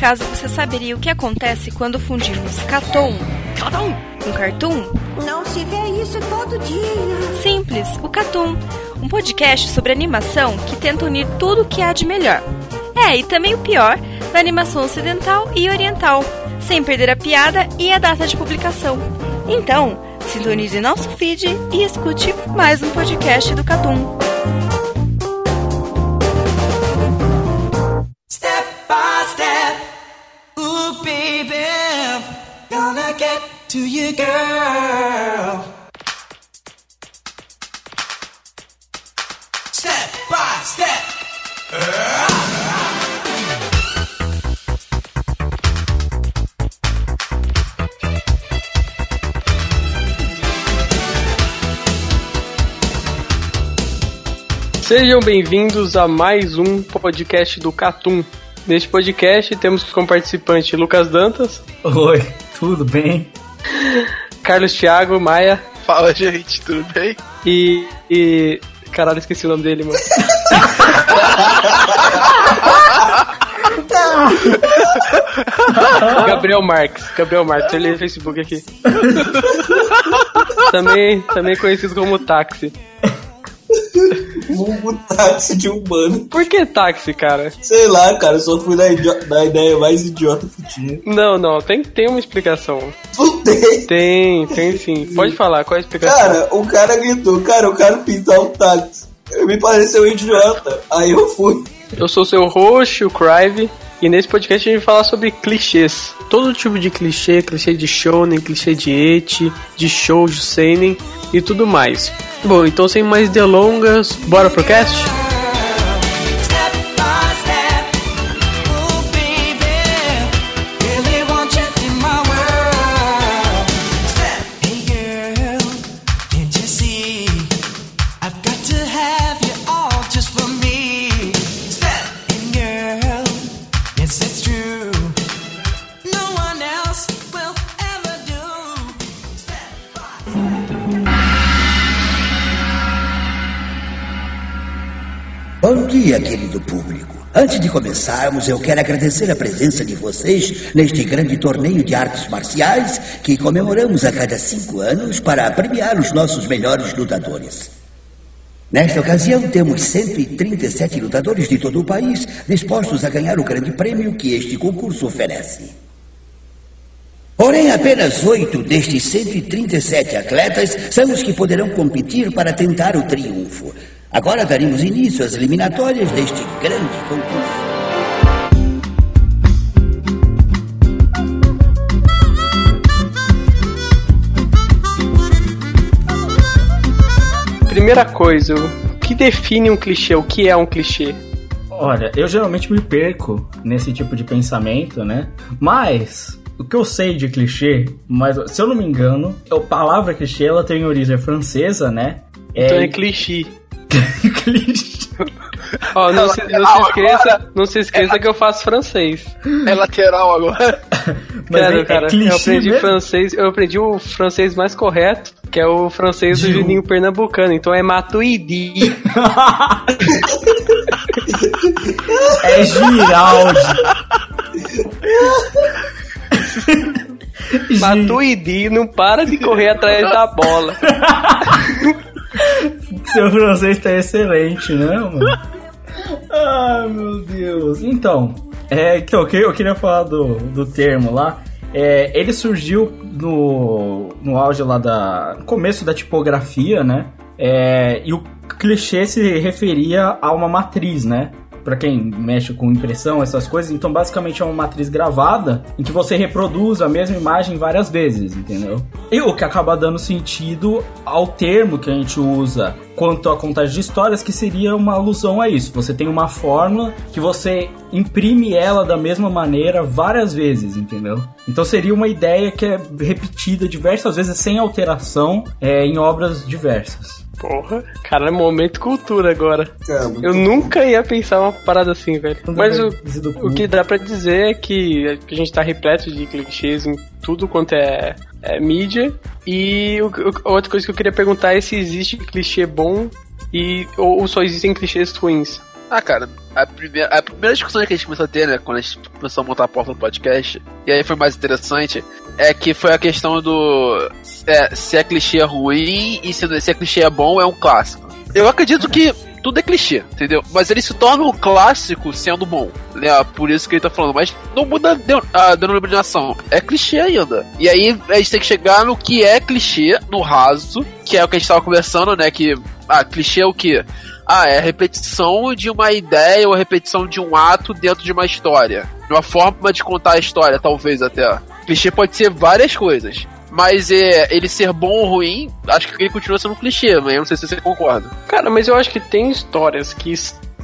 acaso você saberia o que acontece quando fundimos Caton com Cartoon? Não se vê isso todo dia. Simples, o Catum, um podcast sobre animação que tenta unir tudo o que há de melhor. É, e também o pior da animação ocidental e oriental, sem perder a piada e a data de publicação. Então, sintonize nosso feed e escute mais um podcast do Catum. To you, girl. Step by step. Sejam bem-vindos a mais um podcast do Catum. Neste podcast temos como participante Lucas Dantas, Oi, tudo bem? Carlos Thiago Maia Fala, gente, tudo bem? e, e... Caralho, esqueci o nome dele, mano. Gabriel Marques. Gabriel Marques, ele é no Facebook aqui. também, também conhecido como Táxi. Vulgo táxi de humano. Por que táxi, cara? Sei lá, cara, eu só fui na, na ideia mais idiota que tinha. Não, não, tem, tem uma explicação. Fudei. Tem, tem sim. Pode falar, qual é a explicação? Cara, o cara gritou, cara, eu quero pintar um táxi. Me pareceu um idiota. Aí eu fui. Eu sou seu host, o Crive, e nesse podcast a gente vai falar sobre clichês. Todo tipo de clichê, clichê de shonen, clichê de eti, de shoujo seinen e tudo mais. Bom, então sem mais delongas, bora pro cast? Querido público. Antes de começarmos, eu quero agradecer a presença de vocês neste grande torneio de artes marciais que comemoramos a cada cinco anos para premiar os nossos melhores lutadores. Nesta ocasião, temos 137 lutadores de todo o país dispostos a ganhar o grande prêmio que este concurso oferece. Porém, apenas oito destes 137 atletas são os que poderão competir para tentar o triunfo. Agora daremos início às eliminatórias deste grande concurso. Primeira coisa, o que define um clichê? O que é um clichê? Olha, eu geralmente me perco nesse tipo de pensamento, né? Mas o que eu sei de clichê, mas se eu não me engano, a palavra clichê ela tem origem francesa, né? Então é clichê. Clichê. Ó, não, se, não se esqueça, não se esqueça que eu faço francês. É lateral agora. Mas é, cara, é clichê eu aprendi mesmo? francês, eu aprendi o francês mais correto, que é o francês do. Juninho Pernambucano, então é Matuidi. É Giraldi. Gi- Matuidi não para de correr atrás da bola. Seu francês tá excelente, né, mano? Ai, meu Deus. Então, é, então eu, que- eu queria falar do, do termo lá. É, ele surgiu no, no auge lá da. começo da tipografia, né? É, e o clichê se referia a uma matriz, né? Pra quem mexe com impressão, essas coisas, então basicamente é uma matriz gravada em que você reproduz a mesma imagem várias vezes, entendeu? E o que acaba dando sentido ao termo que a gente usa quanto à contagem de histórias, que seria uma alusão a isso. Você tem uma fórmula que você imprime ela da mesma maneira várias vezes, entendeu? Então seria uma ideia que é repetida diversas vezes sem alteração é, em obras diversas. Porra, cara, é momento cultura agora. Muito Eu nunca ia pensar uma parada assim, velho. Mas o, o que dá pra dizer é que a gente tá repleto de clichês em tudo quanto é, é mídia. E o, o- outra coisa que eu queria perguntar é se existe clichê bom e ou, ou só existem clichês ruins. Ah, cara, a primeira, a primeira discussão que a gente começou a ter, né, quando a gente começou a montar a porta do podcast, e aí foi mais interessante, é que foi a questão do é, se é clichê ruim e se, se é clichê é bom, é um clássico. Eu acredito que tudo é clichê, entendeu? Mas ele se torna um clássico sendo bom, né? Por isso que ele tá falando. Mas não muda a de- a denominação. É clichê ainda. E aí a gente tem que chegar no que é clichê, no raso, que é o que a gente tava conversando, né? Que, ah, clichê é o quê? Ah, é a repetição de uma ideia ou a repetição de um ato dentro de uma história. De uma forma de contar a história, talvez até. Clichê pode ser várias coisas. Mas é, ele ser bom ou ruim, acho que ele continua sendo um clichê, mas eu não sei se você concorda. Cara, mas eu acho que tem histórias que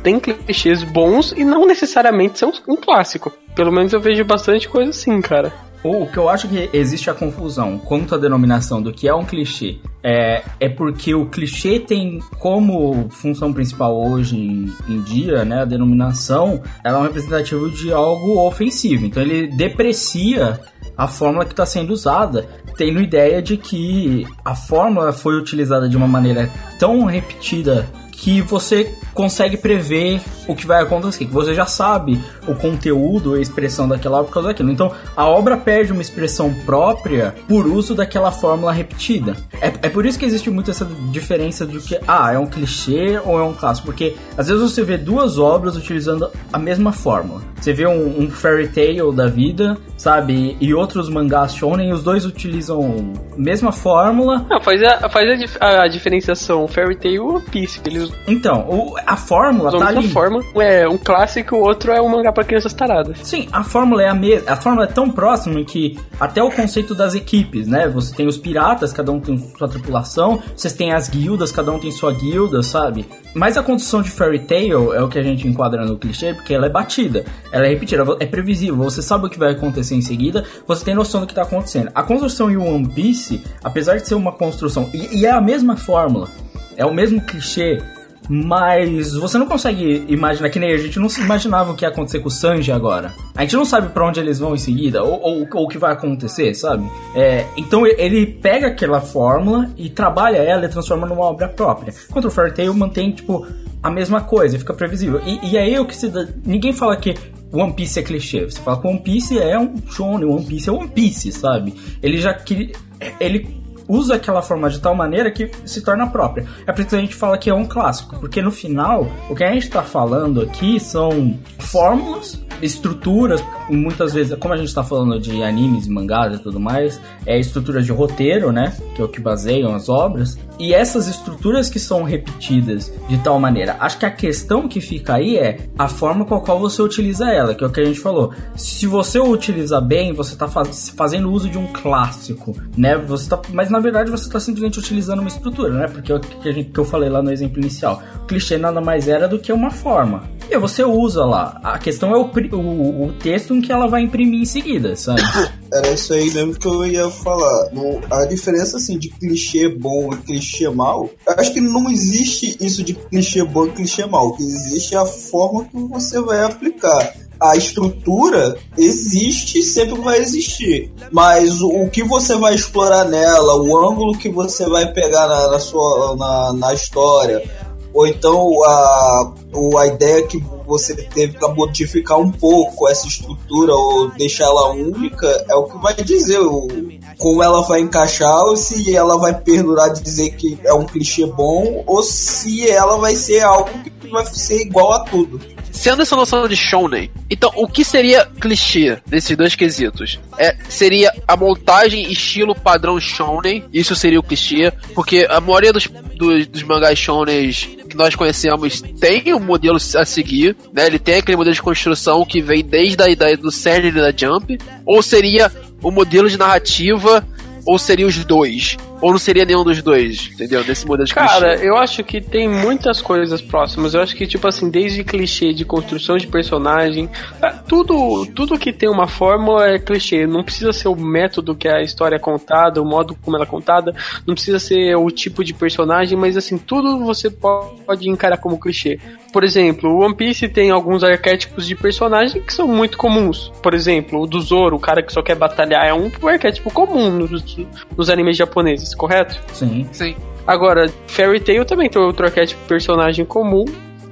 tem clichês bons e não necessariamente são um clássico. Pelo menos eu vejo bastante coisa assim, cara. O que eu acho que existe a confusão quanto à denominação do que é um clichê é, é porque o clichê tem como função principal hoje em, em dia, né, a denominação, ela é um representativo de algo ofensivo. Então ele deprecia a fórmula que está sendo usada, tendo ideia de que a fórmula foi utilizada de uma maneira tão repetida que você consegue prever o que vai acontecer, que você já sabe o conteúdo, a expressão daquela obra por causa daquilo. Então, a obra perde uma expressão própria por uso daquela fórmula repetida. É, é por isso que existe muito essa diferença do que, ah, é um clichê ou é um clássico, porque às vezes você vê duas obras utilizando a mesma fórmula. Você vê um, um fairy tale da vida, sabe, e outros mangás shonen, e os dois utilizam a mesma fórmula, Não, faz a, faz a, a diferenciação Fairy Tail e One Piece. Eles então, o- a fórmula tá ali. forma. É, um clássico, o outro é um mangá pra crianças taradas. Sim, a fórmula é a mesma. A fórmula é tão próxima que até o conceito das equipes, né? Você tem os piratas, cada um tem sua tripulação. Vocês têm as guildas, cada um tem sua guilda, sabe? Mas a construção de Fairy Tail é o que a gente enquadra no clichê, porque ela é batida, ela é repetida, é previsível. Você sabe o que vai acontecer em seguida, você tem noção do que tá acontecendo. A construção em One Piece, apesar de ser uma construção, e, e é a mesma fórmula, é o mesmo clichê, mas você não consegue imaginar, que nem a gente não se imaginava o que ia acontecer com o Sanji agora. A gente não sabe pra onde eles vão em seguida, ou, o que vai acontecer, sabe? É, então ele pega aquela fórmula e trabalha ela e transforma numa obra própria. Enquanto o Fairy Tail mantém, tipo, a mesma coisa, fica previsível. E, e aí o que se dá, Ninguém fala que One Piece é clichê. Você fala que One Piece é um shonen, One Piece é One Piece, sabe? Ele já que ele usa aquela forma de tal maneira que se torna própria. É por isso que a gente fala que é um clássico, porque no final, o que a gente está falando aqui são fórmulas, estruturas, muitas vezes, como a gente está falando de animes mangás e tudo mais, é estruturas de roteiro, né, que é o que baseiam as obras, e essas estruturas que são repetidas de tal maneira. Acho que a questão que fica aí é a forma com a qual você utiliza ela, que é o que a gente falou. Se você utiliza bem, você está faz, fazendo uso de um clássico, né? Você tá, mas na verdade você está simplesmente utilizando uma estrutura, né? Porque é o que, gente, que eu falei lá no exemplo inicial. O clichê nada mais era do que uma forma. E você usa lá. A questão é o, o, o texto em que ela vai imprimir em seguida, sabe? Era isso aí mesmo que eu ia falar. No- a diferença assim de clichê bom e clichê mal, acho que não existe isso de clichê bom e clichê mal. O que existe é a forma que você vai aplicar. A estrutura existe e sempre vai existir. Mas o, que você vai explorar nela, o ângulo que você vai pegar na, na sua na, na história, ou então a, a ideia que você teve para modificar um pouco essa estrutura ou deixar ela única é o que vai dizer o, como ela vai encaixar ou se ela vai perdurar de dizer que é um clichê bom ou se ela vai ser algo que vai ser igual a tudo. Sendo essa noção de shonen, então o que seria clichê nesses dois quesitos? É, seria a montagem estilo padrão shonen, isso seria o clichê, porque a maioria dos, dos, dos mangás shonen que nós conhecemos tem um modelo a seguir, né? Ele tem aquele modelo de construção que vem desde a ideia do Seinen e da Jump, ou seria o modelo de narrativa, ou seria os dois, ou não seria nenhum dos dois, entendeu? Nesse modelo de Cara, clichê. eu acho que tem muitas coisas próximas. Eu acho que, tipo assim, desde clichê de construção de personagem, é, tudo, tudo que tem uma fórmula é clichê. Não precisa ser o método que a história é contada, o modo como ela é contada, não precisa ser o tipo de personagem, mas assim, tudo você pode encarar como clichê. Por exemplo, o One Piece tem alguns arquétipos de personagem que são muito comuns. Por exemplo, o do Zoro, o cara que só quer batalhar, é um arquétipo comum nos, nos animes japoneses, correto? Sim. Sim. Agora, Fairy Tail também tem outro arquétipo de personagem comum,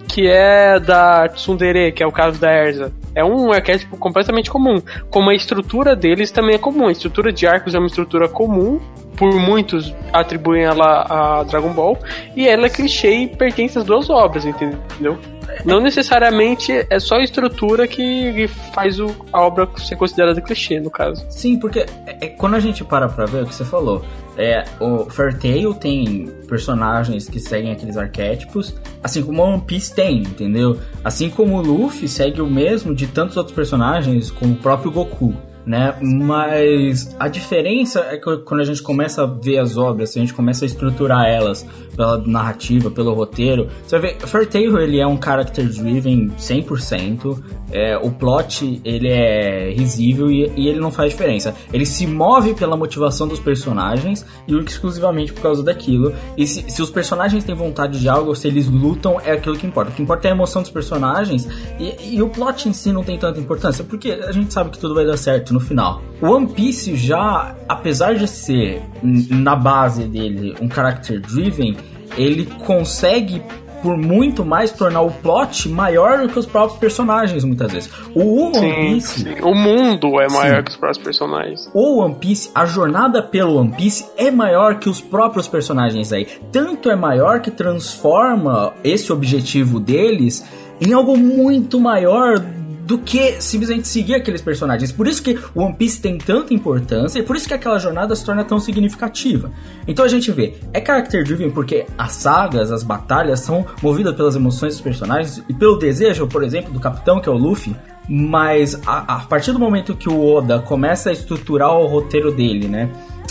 que é da Tsundere, que é o caso da Erza. É um arquétipo completamente comum. Como a estrutura deles também é comum. A estrutura de arcos é uma estrutura comum. Por muitos atribuem ela a Dragon Ball. E ela é clichê e pertence às duas obras, entendeu? Não necessariamente é só a estrutura que faz o, a obra ser considerada clichê, no caso. Sim, porque é- é- quando a gente para pra ver o que você falou, é, o Fairy Tail tem personagens que seguem aqueles arquétipos, assim como One Piece tem, entendeu? Assim como o Luffy segue o mesmo de tantos outros personagens, como o próprio Goku. Né? Mas a diferença é que quando a gente começa a ver as obras, a gente começa a estruturar elas pela narrativa, pelo roteiro, você vai ver, Fairy Tail ele é um character driven 100%, é, o plot ele é risível e, e ele não faz diferença. Ele se move pela motivação dos personagens e exclusivamente por causa daquilo. E se, se os personagens têm vontade de algo, se eles lutam, é aquilo que importa. O que importa é a emoção dos personagens e, e o plot em si não tem tanta importância, porque a gente sabe que tudo vai dar certo no final. O One Piece já, apesar de ser na base dele um character driven, ele consegue por muito mais tornar o plot maior do que os próprios personagens muitas vezes. O One Sim, Piece sim. O mundo é maior Sim. que os próprios personagens. o One Piece, a jornada pelo One Piece é maior que os próprios personagens aí. Tanto é maior que transforma esse objetivo deles em algo muito maior do que simplesmente seguir aqueles personagens. Por isso que One Piece tem tanta importância e por isso que aquela jornada se torna tão significativa. Então a gente vê, é character driven porque as sagas, as batalhas são movidas pelas emoções dos personagens e pelo desejo, por exemplo, do capitão que é o Luffy, mas a, a partir do momento que o Oda começa a estruturar o roteiro dele, né?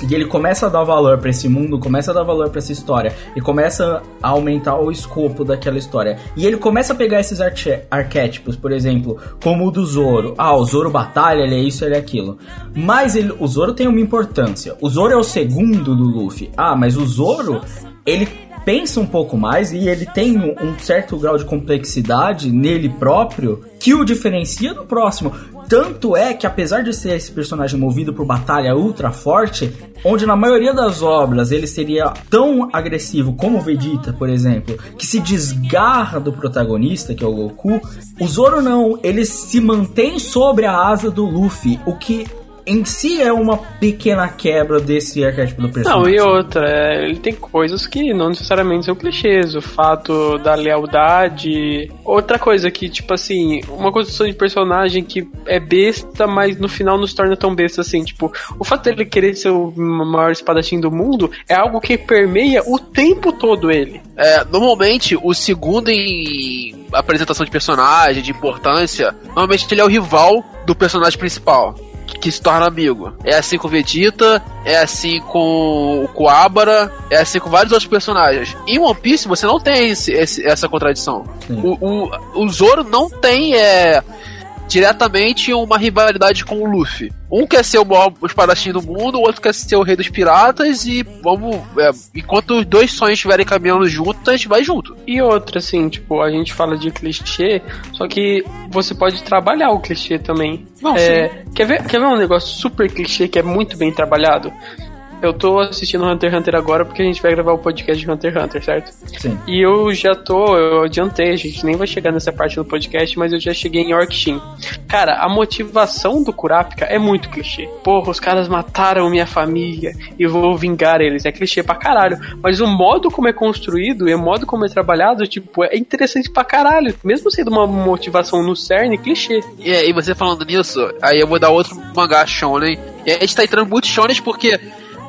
E ele começa a dar valor pra esse mundo, começa a dar valor pra essa história e começa a aumentar o escopo daquela história. E ele começa a pegar esses arquétipos, por exemplo, como o do Zoro. Ah, o Zoro batalha, ele é isso, ele é aquilo. Mas ele, o Zoro tem uma importância. O Zoro é o segundo do Luffy. Ah, mas o Zoro, ele pensa um pouco mais e ele tem um, certo grau de complexidade nele próprio que o diferencia do próximo. Tanto é que, apesar de ser esse personagem movido por batalha ultra forte, onde na maioria das obras ele seria tão agressivo como Vegeta, por exemplo, que se desgarra do protagonista, que é o Goku, o Zoro não, ele se mantém sobre a asa do Luffy, o que em si é uma pequena quebra desse arquétipo do Não, personagem. e outra, é, ele tem coisas que não necessariamente são clichês. O fato da lealdade. Outra coisa que, tipo assim, uma construção de personagem que é besta, mas no final não se torna tão besta assim. Tipo, o fato dele querer ser o maior espadachim do mundo é algo que permeia o tempo todo ele. É, normalmente, o segundo em apresentação de personagem, de importância, normalmente ele é o rival do personagem principal. Que, se torna amigo. É assim com o Vegeta, é assim com o Kuwabara, é assim com vários outros personagens. Em One Piece você não tem esse- esse- essa contradição. O, o, o Zoro não tem é, diretamente uma rivalidade com o Luffy. Um quer ser o maior espadachim do mundo, o outro quer ser o rei dos piratas e vamos. é, enquanto os dois sonhos estiverem caminhando juntos, a gente vai junto. E outra, assim, tipo, a gente fala de clichê, só que você pode trabalhar o clichê também. Não, É, quer, ver, quer ver um negócio super clichê que é muito bem trabalhado? Eu tô assistindo Hunter x Hunter agora porque a gente vai gravar o podcast de Hunter x Hunter, certo? Sim. E eu já tô, eu adiantei, a gente nem vai chegar nessa parte do podcast, mas eu já cheguei em Orkshin. Cara, a motivação do Kurapika é muito clichê. Porra, os caras mataram minha família e vou vingar eles. É clichê pra caralho. Mas o modo como é construído e o modo como é trabalhado, tipo, é interessante pra caralho. Mesmo sendo uma motivação no cerne, clichê. E, e você falando nisso, aí eu vou dar outro mangá shonen. E a gente tá entrando muito shonen porque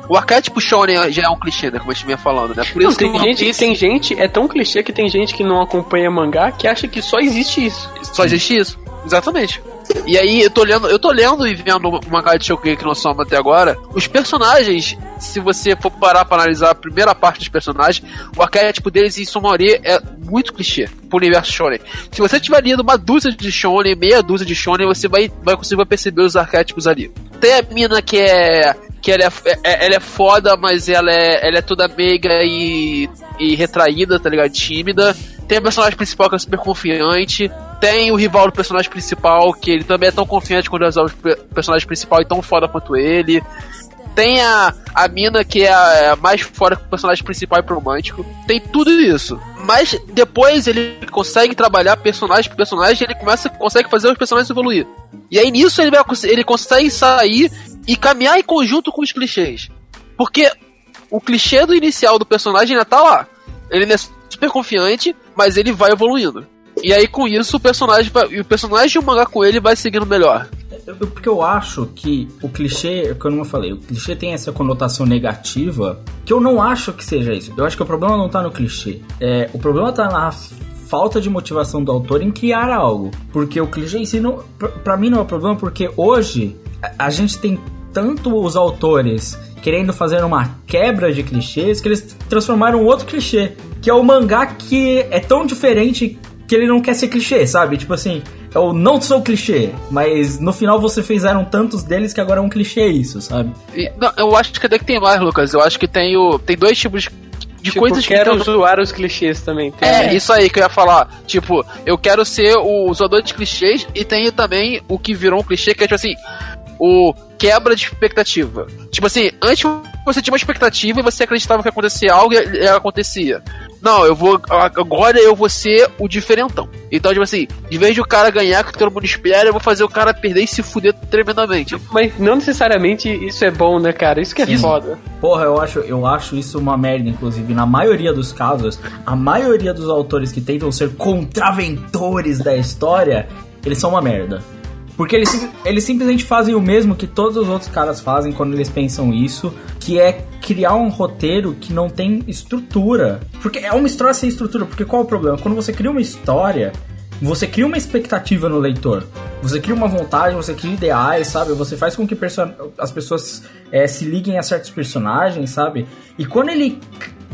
o arquétipo shonen já é um clichê, né? Como a gente vinha falando, né? Por Não, isso que tem gente, Piece tem gente, é tão clichê que tem gente que não acompanha mangá que acha que só existe isso. só existe isso. Exatamente. E aí eu tô lendo, eu tô lendo e vendo o mangá de Shokugeki no Soma até agora. Os personagens, se você for parar pra analisar a primeira parte dos personagens, o arquétipo deles em sua maioria é muito clichê pro universo shonen. Se você tiver lido uma dúzia de shonen, meia dúzia de shonen, você vai, vai conseguir perceber os arquétipos ali. Tem a mina que é que ela é, é- ela é foda, mas ela é, ela é toda meiga e, e retraída, tá ligado? Tímida. Tem a personagem principal que é super confiante. Tem o rival do personagem principal, que ele também é tão confiante quanto o pe- personagem principal e tão foda quanto ele. Tem a, a mina que é a, é a mais fora que o personagem principal e romântico. Tem tudo isso. mas depois ele consegue trabalhar personagem por personagem, ele começa, consegue fazer os personagens evoluir. E aí nisso ele, vai, ele consegue sair e caminhar em conjunto com os clichês. Porque o clichê do inicial do personagem ainda tá lá. Ele é super confiante, mas ele vai evoluindo. E aí com isso o personagem e o personagem e o mangá com ele vai seguindo melhor. Eu- eu- Porque eu acho que o clichê, como eu falei, o clichê tem essa conotação negativa, que eu não acho que seja isso. Eu acho que o problema não tá no clichê. É, o problema tá na falta de motivação do autor em criar algo. Porque o clichê em si, não, pra, pra mim não é problema, porque hoje a, gente tem tanto os autores querendo fazer uma quebra de clichês que eles transformaram um outro clichê, que é o mangá que é tão diferente que ele não quer ser clichê, sabe? Tipo assim, eu não sou clichê, mas no final você fizeram tantos deles que agora é um clichê isso, sabe? E, não, eu acho que até que tem mais, Lucas. Eu acho que tem o. Tem dois tipos de, de Tipo, coisas que quero tem- zoar os clichês também. Tem- É, isso aí que eu ia falar. Tipo, eu quero ser o usador de clichês e tem também o que virou um clichê, que é tipo assim, o quebra de expectativa. Tipo assim, antes você tinha uma expectativa e você acreditava que ia acontecer algo e e acontecia. Não, eu vou. Agora eu vou ser o diferentão. Então, tipo assim, de vez de o cara ganhar, que todo mundo espera, eu vou fazer o cara perder e se fuder tremendamente. Mas não necessariamente isso é bom, né, cara? Isso que é Sim. foda. Porra, eu acho, eu acho isso uma merda, inclusive. Na maioria dos casos, a maioria dos autores que tentam ser contraventores da história, eles são uma merda. Porque eles, eles simplesmente fazem o mesmo que todos os outros caras fazem quando eles pensam isso, que é criar um roteiro que não tem estrutura. Porque é uma história sem estrutura, porque qual é o problema? Quando você cria uma história, você cria uma expectativa no leitor. Você cria uma vontade, você cria ideais, sabe? Você faz com que as pessoas eh, se liguem a certos personagens, sabe? E quando ele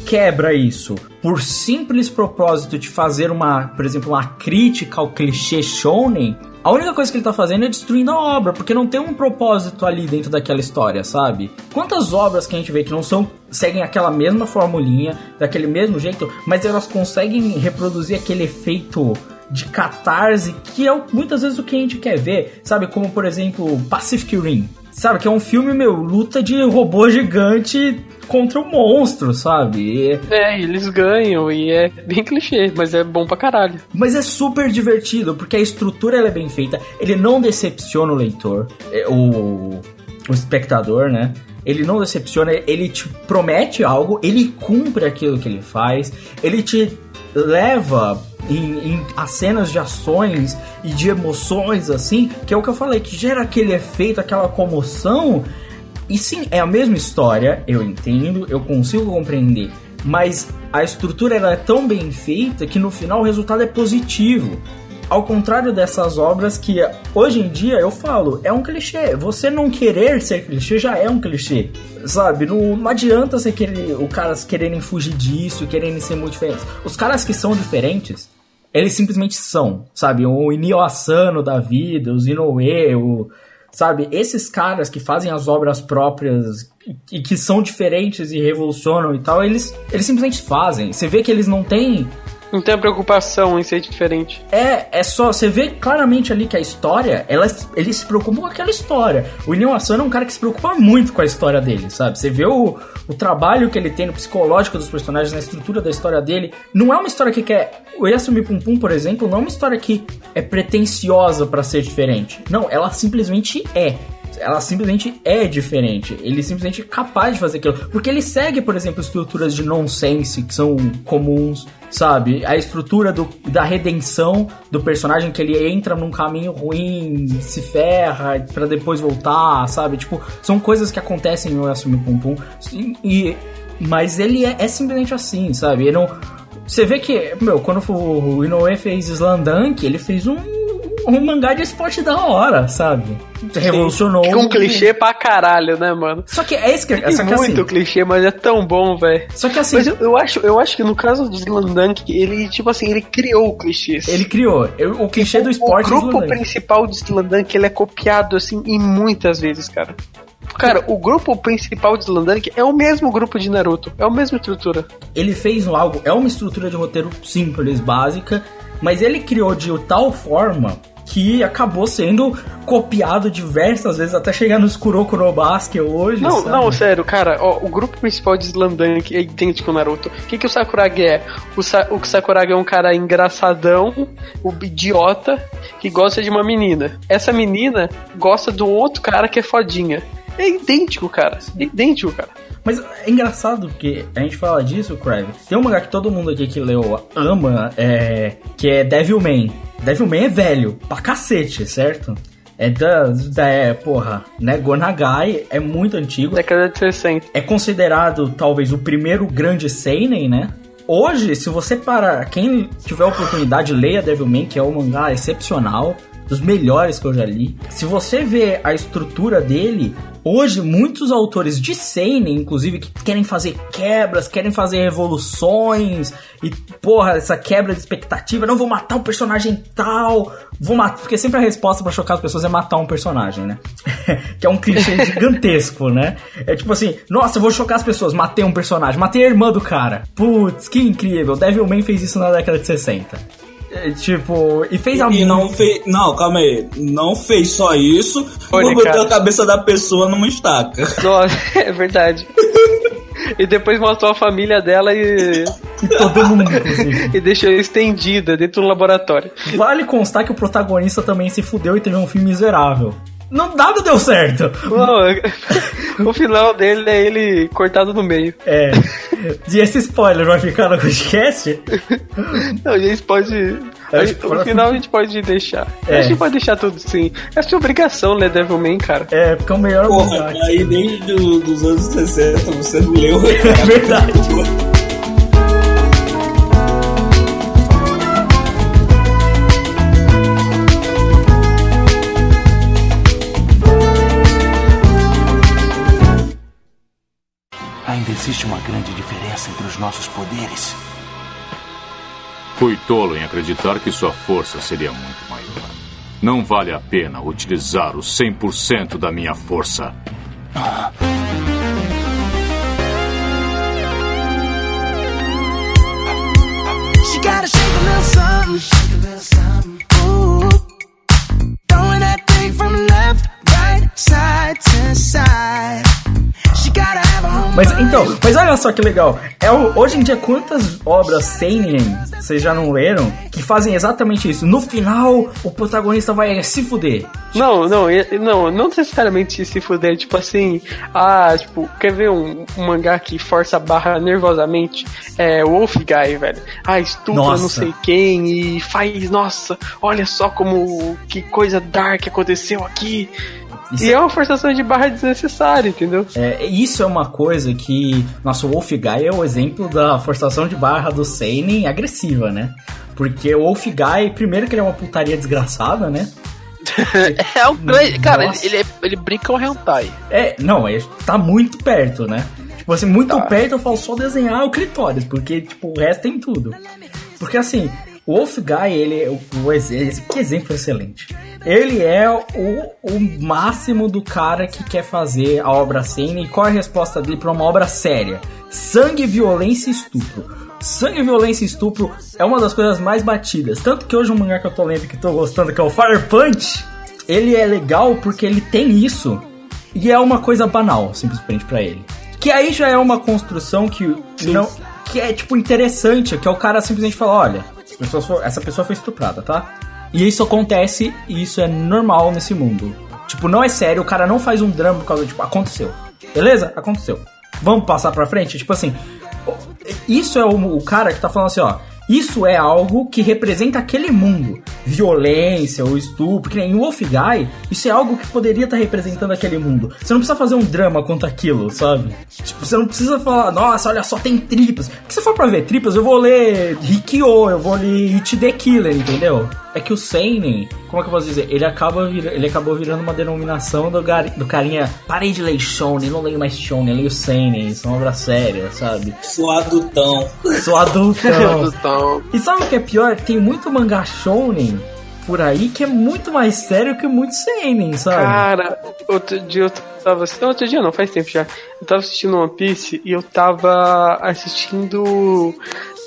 quebra isso por simples propósito de fazer uma, por exemplo, uma crítica ao clichê shonen, a única coisa que ele tá fazendo é destruindo a obra, porque não tem um propósito ali dentro daquela história, sabe? Quantas obras que a gente vê que não são seguem aquela mesma formulinha, daquele mesmo jeito, mas elas conseguem reproduzir aquele efeito de catarse, que é o- muitas vezes o que a gente quer ver, sabe? Como, por exemplo, Pacific Rim. Sabe, que é um filme, meu, luta de robô gigante contra um monstro, sabe? E- É, eles ganham e é bem clichê, mas é bom pra caralho. Mas é super divertido, porque a estrutura ela é bem feita, ele não decepciona o leitor, é, o, o espectador, né? Ele não decepciona, ele te promete algo, ele cumpre aquilo que ele faz, ele te leva em, em a cenas de ações e de emoções, assim, que é o que eu falei, que gera aquele efeito, aquela comoção. E sim, é a mesma história, eu entendo, eu consigo compreender. Mas a estrutura ela é tão bem feita que no final o resultado é positivo. Ao contrário dessas obras que hoje em dia eu falo, é um clichê. Você não querer ser clichê já é um clichê. Sabe? Não, não adianta você querer, o caras quererem fugir disso, quererem ser muito diferentes. Os caras que são diferentes, eles simplesmente são, sabe? O Inio Asano da vida, os Inoue, o, sabe? Esses caras que fazem as obras próprias e, que são diferentes e revolucionam e tal, eles, eles simplesmente fazem. Você vê que eles não têm Não tem a preocupação em ser diferente. é, é só, você vê claramente ali que a história, ela, ele se preocupa com aquela história. O Inyo Asano é um cara que se preocupa muito com a história dele, sabe? Você vê o, o trabalho que ele tem no psicológico dos personagens, na estrutura da história dele. Não é uma história que quer. O Yasumi Pum Pum, por exemplo, não é uma história que é pretensiosa pra ser diferente. Não, ela simplesmente é. Ela simplesmente é diferente. Ele simplesmente é capaz de fazer aquilo. Porque ele segue, por exemplo, estruturas de nonsense que são comuns, sabe? A estrutura do, da redenção do personagem que ele entra num caminho ruim, se ferra pra depois voltar, sabe? Tipo, são coisas que acontecem no Yasumi Pum Pum. E, mas ele é, é simplesmente assim, sabe? Ele não. Você vê que, meu, quando o Inoue fez Slandunk, ele fez um, um mangá de esporte da hora, sabe? Revolucionou. Com clichê pra caralho, né, mano? Só que é isso que, Tem só que muito assim, clichê, mas é tão bom, velho. Só que assim, Mas eu, eu acho, eu acho que no caso do Slandunk, ele, tipo assim, ele criou clichês. ele criou o clichê do esporte. o grupo Slandunk. principal do Slandunk, ele é copiado, assim, em muitas vezes, cara. Cara, o grupo principal de Slandunk é o mesmo grupo de Naruto. É a mesma estrutura. ele fez um algo, é uma estrutura de roteiro simples, básica, mas ele criou de tal forma que acabou sendo copiado diversas vezes até chegar no Kuroko no Basque hoje. Não, sabe? não, sério, cara, ó, o grupo principal de Slamdunk é idêntico ao Naruto. O que, que o Sakuragi é? O, Sa o Sakuragi é um cara engraçadão, o idiota, que gosta de uma menina. Essa menina gosta do outro cara que é fodinha. É idêntico, cara. É idêntico, cara. Mas é engraçado porque a gente fala disso, Crave. Tem um mangá que todo mundo aqui que leu ama, é, que é Devilman. Devilman é velho, pra cacete, certo? É da, da é, porra, né? Gonagai é muito antigo. Década de 60. É considerado talvez o primeiro grande seinen, né? Hoje, se você parar, quem tiver oportunidade, leia Devilman, que é um mangá excepcional, dos melhores que eu já li. Se você vê a estrutura dele, hoje muitos autores de seinen, inclusive, que querem fazer quebras, querem fazer revoluções e porra, essa quebra de expectativa, não vou matar um personagem tal, vou matar, porque sempre a resposta pra chocar as pessoas é matar um personagem, né? que é um clichê gigantesco, né? É tipo assim, nossa, eu vou chocar as pessoas, matei um personagem, matei a irmã do cara. Putz, que incrível. Devilman fez isso na década de 60. É, tipo, e fez a E não fez. Não, calma aí. Não fez só isso, Olha, não botou a cabeça da pessoa numa estaca. Nossa, é verdade. E depois matou a família dela e, E todo mundo, inclusive. e deixou estendida dentro do laboratório. Vale constar que o protagonista também se fudeu e teve um filme miserável. Não, nada deu certo. Não, o final dele é ele cortado no meio. É. E esse spoiler vai ficar no podcast? Não, a gente pode. É, gente- no final a gente pode deixar. É. A gente pode deixar tudo sim. É sua obrigação ler Devilman, cara. É, porque é o melhor Porra, aí desde o- dos anos 60 você não leu. É verdade. Ainda existe uma grande diferença entre os nossos poderes. Fui tolo em acreditar que sua força seria muito maior. Não vale a pena utilizar o 100% da minha força. She gotta shake a little something. Shake a little something. Ooh. Throwing that thing from left, Mas então, mas olha só que legal. É o- hoje em dia, quantas obras seinen vocês já não leram que fazem exatamente isso? No final, o protagonista vai se fuder. Não, não, não, não necessariamente se fuder, tipo assim, ah, tipo, quer ver um, um mangá que força a barra nervosamente? É Wolf Guy, velho. Ah, estupra Nossa. não sei quem e faz, nossa, olha só como, que coisa dark aconteceu aqui. Isso E é uma forçação de barra desnecessária, entendeu? É, isso é uma coisa que nosso Wolf Guy é o exemplo da forçação de barra do Seinen agressiva, né? Porque o Wolf Guy, primeiro que ele é uma putaria desgraçada, né? É um grande. Cara, ele, Nossa. ele, é- ele brinca com o hentai. É, não, é, tá muito perto, né? Tipo assim, muito Tá. perto eu falo só desenhar o clitóris, porque, tipo, o resto tem tudo. Porque, assim, o Wolf Guy, ele é o, o ex- esse- que exemplo excelente. Ele é o, o máximo do cara que quer fazer a obra cena e qual é a resposta dele pra uma obra séria? Sangue, violência e estupro. Sangue, violência e estupro é uma das coisas mais batidas. Tanto que hoje um mangá que eu tô lendo que tô gostando, que é o Fire Punch, ele é legal porque ele tem isso e é uma coisa banal, simplesmente pra ele. Que aí já é uma construção que não que é tipo interessante, que é o cara simplesmente falar, olha, pessoas essa pessoa foi estuprada, tá? E isso acontece e isso é normal nesse mundo. Tipo, não é sério, o cara não faz um drama por causa, tipo, aconteceu. Beleza? Aconteceu. Vamos passar pra frente? Tipo assim, isso é o, o cara que tá falando assim, ó. Isso é algo que representa aquele mundo. Violência, o estupro, que nem o Wolf Guy, isso é algo que poderia estar representando aquele mundo. Você não precisa fazer um drama contra aquilo, sabe? Tipo, você não precisa falar, nossa, olha só, tem tripas. Porque se for pra ver tripas, eu vou ler Rikyo, eu vou ler It the Killer, entendeu? É que o Seinen, como é que eu posso dizer? Ele, acaba vira- ele acabou virando uma denominação do, gar- do carinha. Parei de ler Shonen, não leio mais Shonen, leio Seinen, são obras sérias, sabe? Sou adultão. Sou adultão. Então, E sabe o que é pior? Tem muito mangá shonen por aí que é muito mais sério que muito seinen, sabe? Cara, outro dia eu tava assistindo. Outro dia não, faz tempo já. Eu tava assistindo One Piece e eu tava assistindo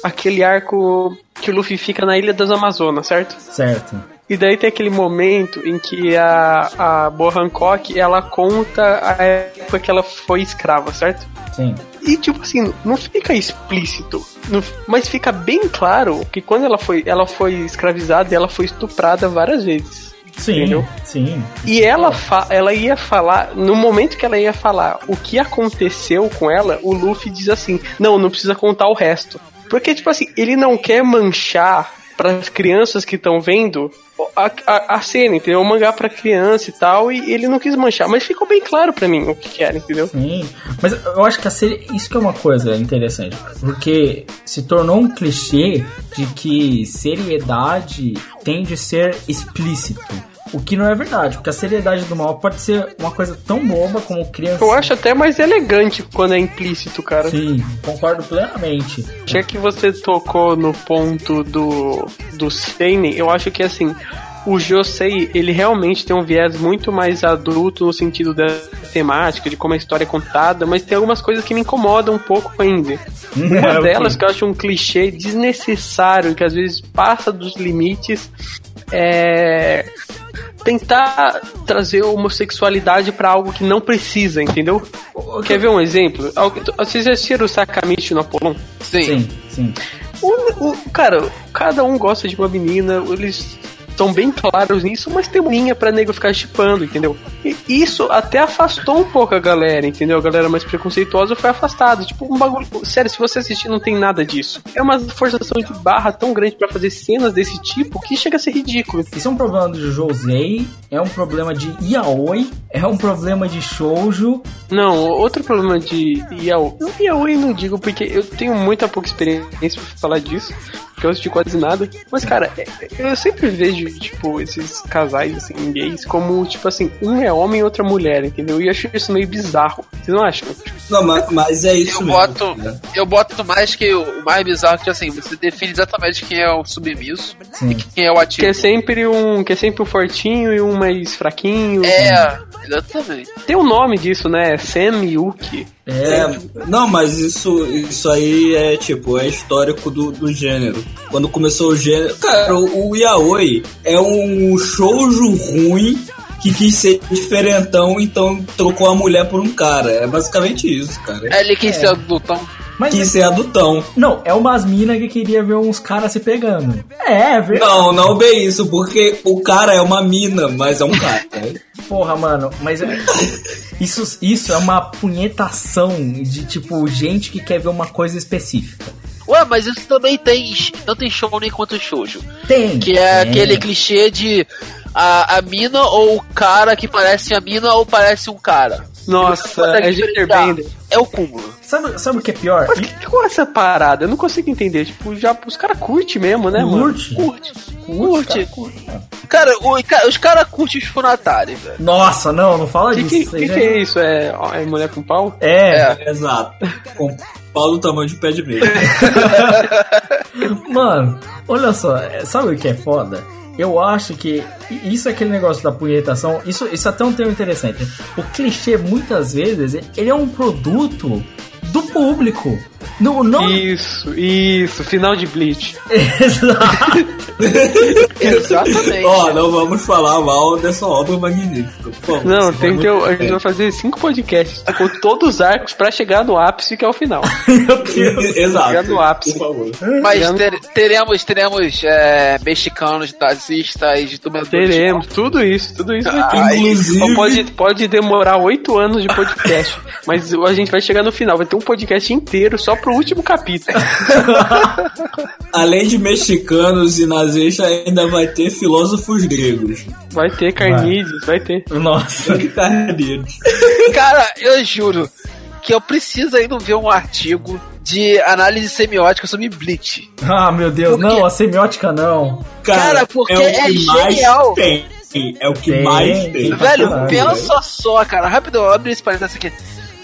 aquele arco que o Luffy fica na Ilha das Amazonas, certo? Certo. E daí tem aquele momento em que a, a Boa Hancock, ela conta a época que ela foi escrava, certo? Sim. E tipo assim, não fica explícito, não- mas fica bem claro que quando ela foi, ela foi escravizada e ela foi estuprada várias vezes. Sim, Entendeu? sim. E ela, ela ia falar, no momento que ela ia falar o que aconteceu com ela, o Luffy diz assim: Não, não precisa contar o resto. Porque, tipo assim, ele não quer manchar para as crianças que estão vendo a, a, a cena, entendeu? O mangá pra criança e tal, e ele não quis manchar, mas ficou bem claro pra mim o que, era, entendeu? Sim, mas eu acho que a série. Isso que é uma coisa interessante. Porque se tornou um clichê de que seriedade tende a ser explícito. O que não é verdade, porque a seriedade do mal pode ser uma coisa tão boba como criança. Eu acho até mais elegante quando é implícito, cara. Sim, concordo plenamente. Já que você tocou no ponto do, do Seinen, eu acho que assim, o Josei, ele realmente tem um viés muito mais adulto no sentido da temática, de como a história é contada, mas tem algumas coisas que me incomodam um pouco ainda. Uma delas que eu acho um clichê desnecessário, que às vezes passa dos limites, é tentar trazer homossexualidade pra algo que não precisa, entendeu? Quer ver um exemplo? Vocês já assistiram o Sakamichi no Apolon? Sim. Sim, sim. O, o- cara, cada um gosta de uma menina, eles estão bem claros nisso, mas tem uma linha pra nego ficar chipando, entendeu? E isso até afastou um pouco a galera, entendeu? A galera mais preconceituosa foi afastada. Tipo, um bagulho. Sério, se você assistir, não tem nada disso. É uma forçação de barra tão grande pra fazer cenas desse tipo que chega a ser ridículo. Isso é um problema de Josei, é um problema de Yaoi, é um problema de Shoujo. Não, outro problema de Yaoi. Yaoi não digo porque eu tenho muita pouca experiência pra falar disso, porque eu assisti quase nada. Mas, cara, é- eu sempre vejo, tipo, esses casais, assim, gays, como, tipo assim, um é homem e outra mulher, entendeu? E eu acho isso meio bizarro. Vocês não acham? Não, mas, mas é isso Eu mesmo. boto, né? eu boto mais que o mais bizarro que assim, você define exatamente quem é o submisso Sim. e quem é o Que ativo. é sempre um, que é sempre um fortinho e um mais fraquinho. É, exatamente. Tem um nome disso, né? Sam Yuki. É, Não, mas isso, isso aí é tipo, é histórico do, do gênero. Quando começou o gênero. Cara, o, o Yaoi é um shoujo ruim que quis ser diferentão, então trocou a mulher por um cara. É basicamente isso, cara. É, Ele quis ser adultão. mas Quis ser adultão. não, é umas minas que queria ver uns caras se pegando. É, é verdade. Não, não bem isso, porque o cara é uma mina, mas é um cara. Porra, mano, mas é- isso, isso é uma punhetação de tipo gente que quer ver uma coisa específica. Ué, mas isso também tem tanto em shounen quanto em shoujo. Tem. Que é tem. aquele clichê de a, a mina ou o cara que parece a mina ou parece um cara. Nossa, é. É o cúmulo. Sabe, sabe o que é pior? Mas que com essa parada? Eu não consigo entender. Tipo, já os caras curtem mesmo, né, mano? Curte? Curte. Curte. Cara, o- ca- os caras curtem os funatários, velho. Nossa, não, não fala O que, disso. que, que, já- que é isso? É, é mulher com pau? É, Exato. Com pau do tamanho de pé de meia. mano, olha só, é, sabe o que é foda? Eu acho que isso é aquele negócio da punhetação, isso, isso é até um termo interessante. O clichê, muitas vezes, ele é um produto do público. Não, não... Isso, isso, final de Bleach. Exato. Exatamente. Ó, não vamos falar mal dessa obra magnífica. Favor. Não, tem que. muito A gente vai fazer cinco podcasts com todos os arcos pra chegar no ápice que é o final. Exato. Chegar no ápice. Por favor. Mas ter- teremos, teremos é, mexicanos, nazistas, tomadores de Teremos, tudo isso, tudo isso ter. Ah, Inclusive- pode, pode demorar oito anos de podcast, mas a gente vai chegar no final, vai ter um podcast inteiro só pro último capítulo. Além de mexicanos e nazistas, ainda vai ter filósofos gregos. Vai ter carnídeos, vai ter. Nossa. Carneiros. Cara, eu juro que eu preciso ainda ver um artigo de análise semiótica sobre Bleach. Ah, meu Deus, Por quê? não, a semiótica não. Cara, porque é, o é que mais genial. tem. É o que Tem, mais tem. Velho, caralho, pensa só, cara. Rápido, abre esse parênteses aqui.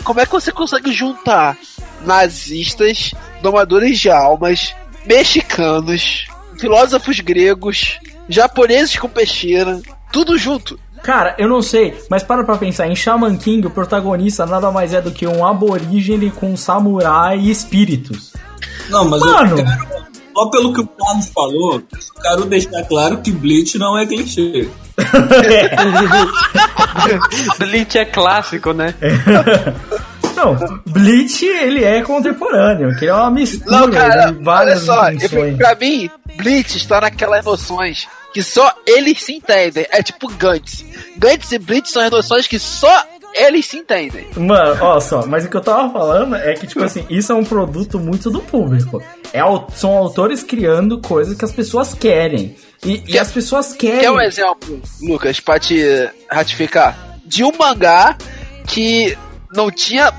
Como é que você consegue juntar nazistas, domadores de almas, mexicanos, filósofos gregos, japoneses com peixeira, tudo junto? Cara, eu não sei, mas para pra pensar, em Shaman King, o protagonista nada mais é do que um aborígene com samurai e espíritos. Não, mas Mano. eu quero, Só pelo que o Carlos falou, eu quero deixar claro que Bleach não é clichê. Bleach é clássico, né? Não, Bleach, ele é contemporâneo, que é uma mistura Não, cara, de olha várias só, eu, pra mim, Blitz está naquelas noções que só eles se entendem. É tipo Gantz. Gantz e Blitz são as noções que só eles se entendem. Mano, ó só, mas o que eu tava falando é que, tipo assim, isso é um produto muito do público. É, são autores criando coisas que as pessoas querem. E, e as pessoas querem. Quer um exemplo, Lucas, pra te ratificar? De um mangá que não tinha,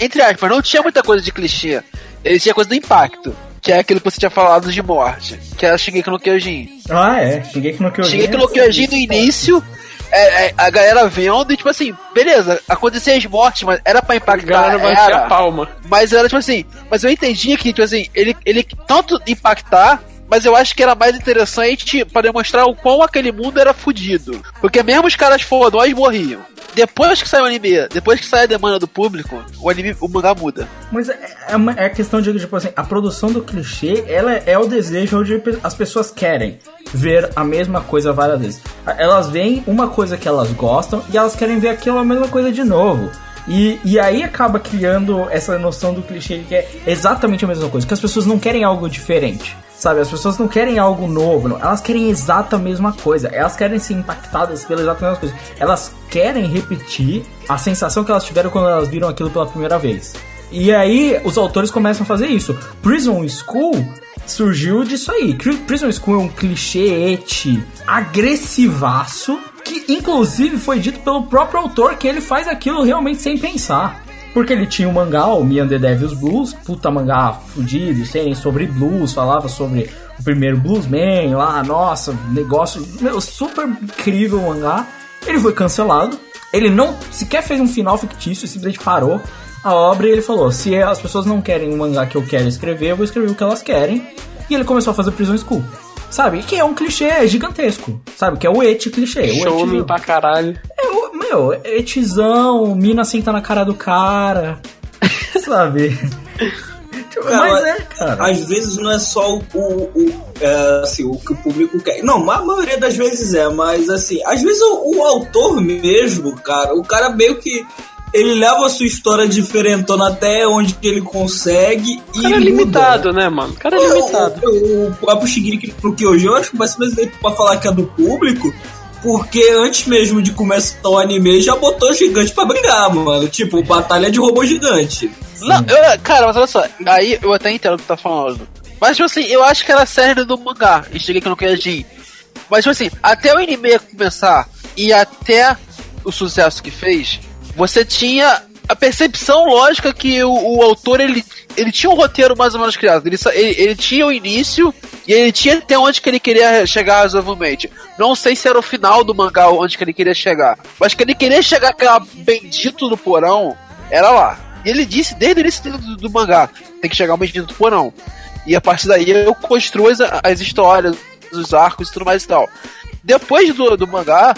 entre aspas, não tinha muita coisa de clichê. Ele tinha coisa do impacto. Que é aquilo que você tinha falado de morte. Que é Shingeki no Kyojin. Ah, é. Shingeki no Kyojin. Shingeki no Kyojin no início, é, é, a galera vendo e tipo assim, beleza, aconteciam as mortes, mas era pra A impactar. galera vai era, a palma. mas era tipo assim, mas eu entendia que, tipo assim, ele, ele tanto impactar, mas eu acho que era mais interessante pra demonstrar o quão aquele mundo era fudido. Porque mesmo os caras fodões morriam. Depois que sai o anime, depois que sai a demanda do público, o anime, o mangá muda. Mas é, é, uma, é questão de, tipo assim, a produção do clichê, ela é, é o desejo onde as pessoas querem ver a mesma coisa várias vezes. Elas veem uma coisa que elas gostam e elas querem ver aquela mesma coisa de novo. E, e aí acaba criando essa noção do clichê que é exatamente a mesma coisa, que as pessoas não querem algo diferente. Sabe, as pessoas não querem algo novo, não. elas querem a exata mesma coisa. Elas querem ser impactadas pela exata mesma coisa. Elas querem repetir a sensação que elas tiveram quando elas viram aquilo pela primeira vez. E aí os autores começam a fazer isso. Prison School surgiu disso aí. Prison School é um clichê agressivaço que inclusive foi dito pelo próprio autor que ele faz aquilo realmente sem pensar. Porque ele tinha um mangá, o Me and the Devil's Blues, puta mangá fudido, sem, sobre blues, falava sobre o primeiro bluesman lá, nossa, negócio, meu, super incrível o mangá. Ele foi cancelado, ele não sequer fez um final fictício, simplesmente parou a obra e ele falou: se as pessoas não querem o mangá que eu quero escrever, eu vou escrever o que elas querem. E ele começou a fazer Prison School. Sabe? Que é um clichê gigantesco. Sabe? Que é o et clichê. Et, pra caralho. é o, meu, etizão, mina senta na cara do cara. sabe? Tipo, Cara, Mas é, cara. Às vezes não é só o, o, o, é, assim, o que o público quer. Não, a maioria das vezes é, mas assim, às vezes o, o autor mesmo, cara, o cara meio que ele leva a sua história diferentona até onde ele consegue O e cara é muda. limitado, né, mano? O cara é limitado. O, o, o próprio Shingeki no Kyojin, eu acho que vai ser mais pra falar que é do público, porque antes mesmo de começar o anime já botou gigante pra brigar, mano. Tipo, batalha de robô gigante. Não, eu, cara, mas olha só, aí eu até entendo o que tá falando. Mas, tipo assim, eu acho que era a série do mangá, e cheguei que não Kyojin. Mas, tipo assim, até o anime começar e até o sucesso que fez, você tinha a percepção lógica que o, o autor, ele, ele tinha um roteiro mais ou menos criado. Ele, ele, ele tinha o início e ele tinha até onde que ele queria chegar razoavelmente. Não sei se era o final do mangá onde que ele queria chegar. Mas que ele queria chegar aquela bendito do porão, era lá. E ele disse desde o início do, do mangá, tem que chegar o bendito do porão. E a partir daí eu construo as, as histórias, os arcos e tudo mais e tal. Depois do, do mangá,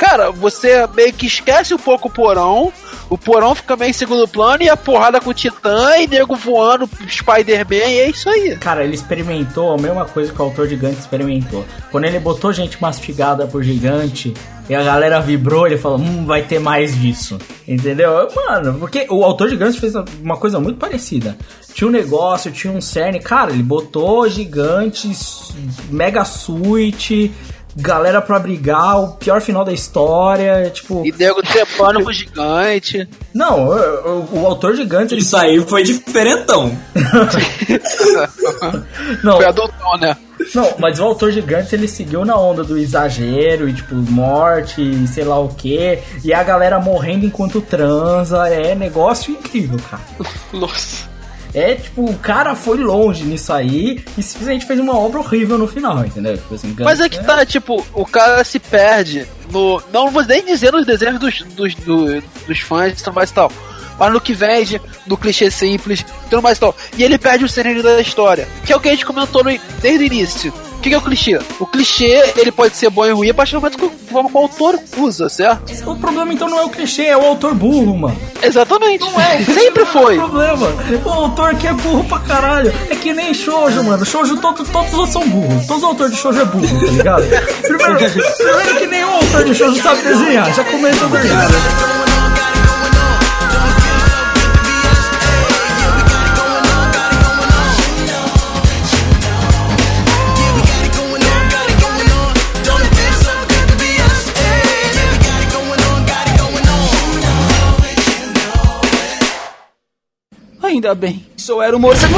cara, você meio que esquece um pouco o porão, o porão fica meio em segundo plano e a porrada com o Titã e nego voando, Spider-Man, e é isso aí. Cara, ele experimentou a mesma coisa que o autor gigante experimentou. Quando ele botou gente mastigada por gigante e a galera vibrou, ele falou: Hum, vai ter mais disso. Entendeu? Mano, porque o autor gigante fez uma coisa muito parecida. Tinha um negócio, tinha um cerne. Cara, ele botou gigantes, mega suíte. Galera pra brigar, o pior final da história, tipo... E nego trepando com o gigante. Não, o, o- o autor gigante... Ele... Isso aí foi diferentão. Não, Foi adultão, né? Não, mas o autor gigante ele seguiu na onda do exagero e tipo morte e sei lá o que. E a galera morrendo enquanto transa. É negócio incrível, cara. Nossa. É tipo, o cara foi longe nisso aí e simplesmente fez uma obra horrível no final, entendeu? Tipo assim, Mas é que tá, tipo, o cara se perde no. Não vou nem dizer nos desenhos dos, dos, do- dos fãs e tudo mais e tal. Mas no que vende, no clichê simples, tudo mais e tal. E ele perde o sereno da história. Que é o que a gente comentou no- desde o início. O que, que é o clichê? O clichê, ele pode ser bom e ruim a partir do momento que a o autor usa, certo? O problema então não é o clichê, é o autor burro, mano. Exatamente. Não é, Sempre foi. Não é o problema. O autor que é burro pra caralho. É que nem shoujo, mano. Shoujo, todo, todos são burros. Todos os autores de shoujo é burro, tá ligado? Primeiro, primeiro que nenhum autor de shoujo sabe desenhar. Já começa daí. Ainda bem, só era um morcego.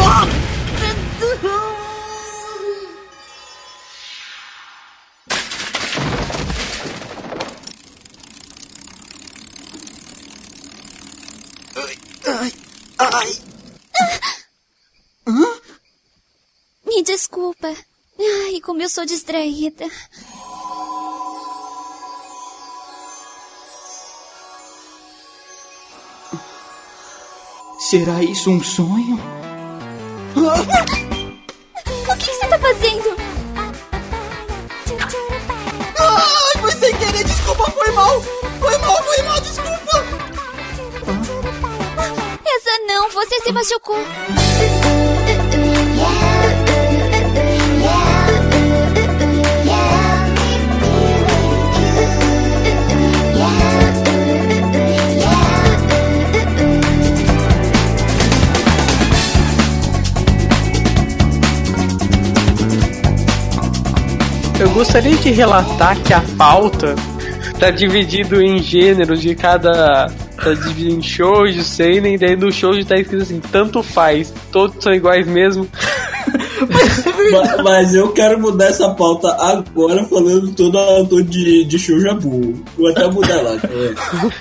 Me desculpa. Ai, como eu sou distraída. Será isso um sonho? O que você tá fazendo? Ai, foi sem querer, desculpa, foi mal. Foi mal, foi mal, desculpa. Essa não, você se machucou. Eu gostaria de relatar que a pauta tá dividido em gêneros de cada. Tá dividido em shoujo, seinen, daí no shoujo tá escrito assim, tanto faz, todos são iguais mesmo. mas, mas eu quero mudar essa pauta agora falando todo autor de, de shoujo é burro. Vou até mudar lá. tá vendo?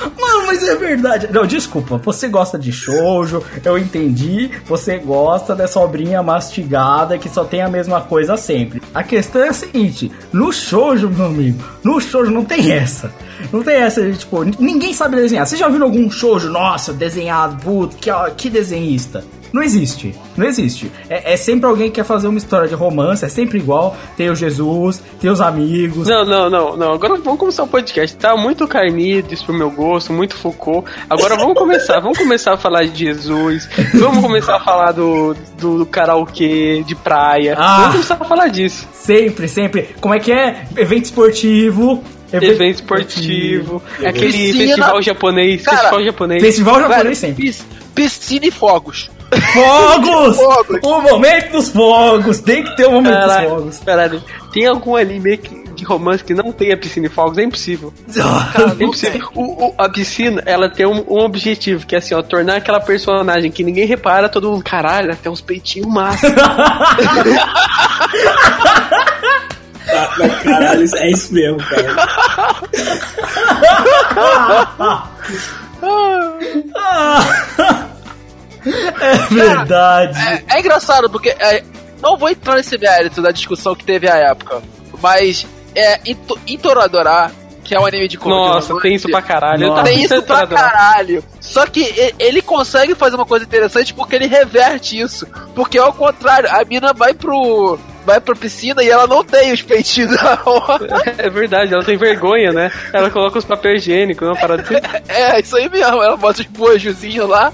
Mano, mas é verdade. Não, desculpa. Você gosta de shoujo, eu entendi. Você gosta dessa obrinha mastigada que só tem a mesma coisa sempre. A questão é a seguinte: no shoujo, meu amigo, no shoujo não tem essa. Não tem essa, de, tipo, ninguém sabe desenhar. Você já viu algum shoujo, nossa, desenhado, puto, que, que desenhista? Não existe. Não existe. É, é sempre alguém que quer fazer uma história de romance, é sempre igual. Tem o Jesus, tem os amigos. Não, não, não, não. Agora vamos começar o podcast. Tá muito Carnides pro meu gosto, muito Foucault. Agora vamos começar. vamos começar a falar de Jesus. Vamos começar a falar do, do karaokê, de praia. Ah. Vamos começar a falar disso. Sempre, sempre. Como é que é? Evento esportivo. Evento esportivo. Aquele Piscina. festival japonês. Cara, festival japonês. Festival japonês Velho, sempre. pis- piscina e fogos. Fogos! Fogos. O momento dos fogos! Tem que ter o momento dos Caralho, fogos. caralho. Tem algum anime que- de romance que não tenha piscina e fogos? É impossível. É impossível. O- o- a piscina, ela tem um, um objetivo, que é assim, ó, tornar aquela personagem que ninguém repara, todo mundo, caralho, tem uns peitinhos massa. Ah, caralho, é isso mesmo, cara. É verdade. É, é engraçado, porque é, não vou entrar nesse mérito da discussão que teve à época, mas é Toradora, que é um anime de co- de Nossa, tem isso pra caralho. Nossa. Tem isso pra caralho. Só que ele consegue fazer uma coisa interessante porque ele reverte isso. Porque ao contrário, a mina vai pro. Vai pra piscina e ela não tem os peitinhos da hora. É verdade, ela tem vergonha, né? Ela coloca os papel higiênicos, uma parada assim. É, isso aí mesmo. Ela bota os bojozinhos lá.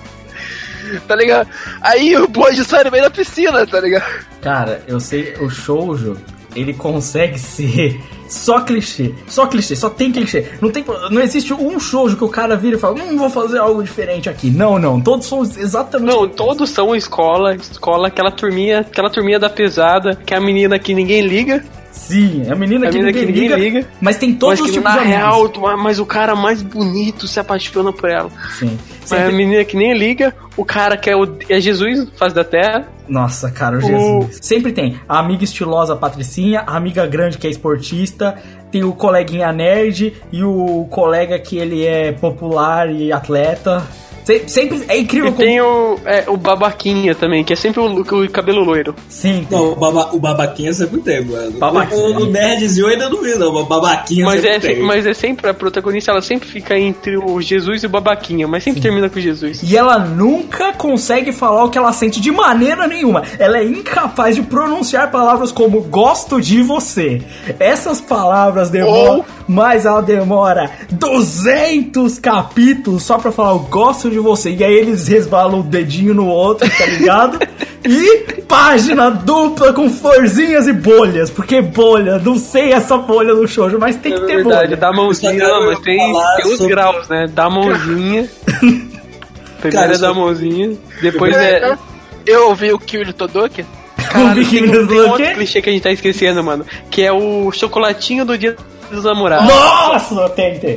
Tá ligado? Aí o bojo sai no meio da piscina, tá ligado? Cara, eu sei, o shoujo, ele consegue ser só clichê. Só clichê, só tem clichê. Não, tem, não existe um shoujo que o cara vira e fala, hum, vou fazer algo diferente aqui. Não, não, todos são exatamente... Não, todos são escola, escola, aquela turminha, aquela turminha da pesada, que é a menina que ninguém liga, Sim, é a menina, a que, menina ninguém que ninguém liga, liga, mas tem todos mas os tipos de real, amigos. tu- mas o cara mais bonito se apaixona por ela. Sim. Mas a Sempre- menina que nem liga, o cara que é, o, é Jesus, faz da terra. Nossa, cara, o O- Jesus. Sempre tem a amiga estilosa Patricinha, a amiga grande que é esportista, tem o coleguinha nerd e o colega que ele é popular e atleta. Se- sempre é incrível E tem o, é, o babaquinha também, que é sempre o, o cabelo loiro. Sim. Não, o, baba, o babaquinha sempre tem, mano. Babaquinha. O, o nerdzinho eu ainda não vi, não. O babaquinha Mas sempre é, tem. mas é sempre, a protagonista, ela sempre fica entre o Jesus e o babaquinha, mas sempre termina com Jesus. E ela nunca consegue falar o que ela sente de maneira nenhuma. Ela é incapaz de pronunciar palavras como gosto de você. Essas palavras demoram, mas ela demora 200 capítulos só pra falar eu gosto de você. E aí eles resvalam o dedinho no outro, tá ligado? E página dupla com florzinhas e bolhas. Porque bolha, não sei essa bolha do shoujo, mas tem que ter É verdade, bolha. dá mãozinha, não, mas tem, tem os graus, né? Dá mãozinha. Primeiro é da mãozinha, depois É, é. Eu ouvi o Kill Todoki. Caralho, tem, um- tem um outro clichê que a gente tá esquecendo, mano. Que é o chocolatinho do dia dos namorados. Nossa, tem, tem.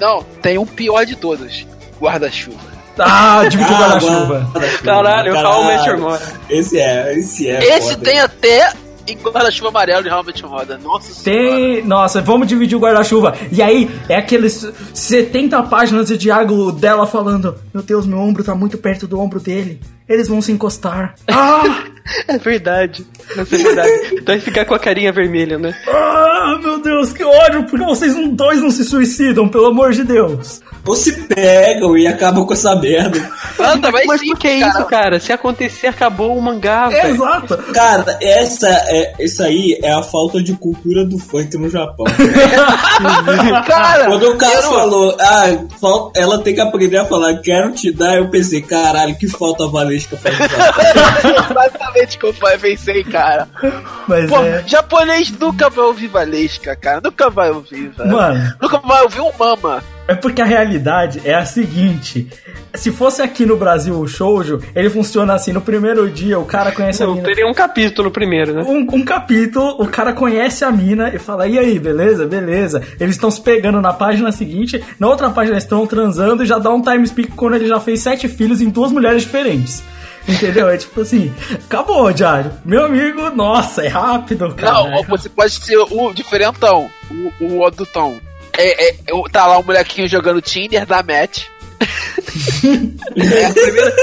Não, tem um pior de todos. Guarda-chuva. Ah, dividiu o Ah, guarda-chuva. Caralho, How Met Your Mother. Esse é, esse é. Esse foda. tem até em guarda-chuva amarelo de realmente roda. Nossa Tem. Nossa, vamos dividir o guarda-chuva. E aí, é aqueles 70 páginas de diálogo dela falando: Meu Deus, meu ombro tá muito perto do ombro dele. Eles vão se encostar. Ah! É verdade. É verdade. Vai ficar com a carinha vermelha, né? ah, meu Deus, que ódio! Porque vocês não- dois não se suicidam, pelo amor de Deus. Ou se pegam e acabam com essa merda. Anda, mas, Mas por que isso, cara? Se acontecer, acabou o mangá, velho. Exato. Cara, essa é, isso aí é a falta de cultura do funk no Japão. Cara, Quando o cara quero- falou, ah, ela tem que aprender a falar, quero te dar, eu pensei, caralho, que falta valesca faz no Japão. Exatamente como eu pensei, cara. Mas Pô, é. japonês nunca vai ouvir Valesca, cara. Nunca vai ouvir, velho. Mano. Nunca vai ouvir um mama. É porque a realidade é a seguinte: se fosse aqui no Brasil o shoujo, ele funciona assim: no primeiro dia o cara conhece a mina. teria um capítulo primeiro, né? Um, um capítulo, o cara conhece a mina e fala: E aí, beleza? Beleza. Eles estão se pegando na página seguinte, na outra página eles estão transando e já dá um time speak quando ele já fez sete filhos em duas mulheres diferentes. Entendeu? É tipo assim, acabou, Diário. Meu amigo, nossa, é rápido, cara. Não, você pode ser o diferentão, o, o adultão. É, é, tá lá um molequinho jogando Tinder da match. é a primeira.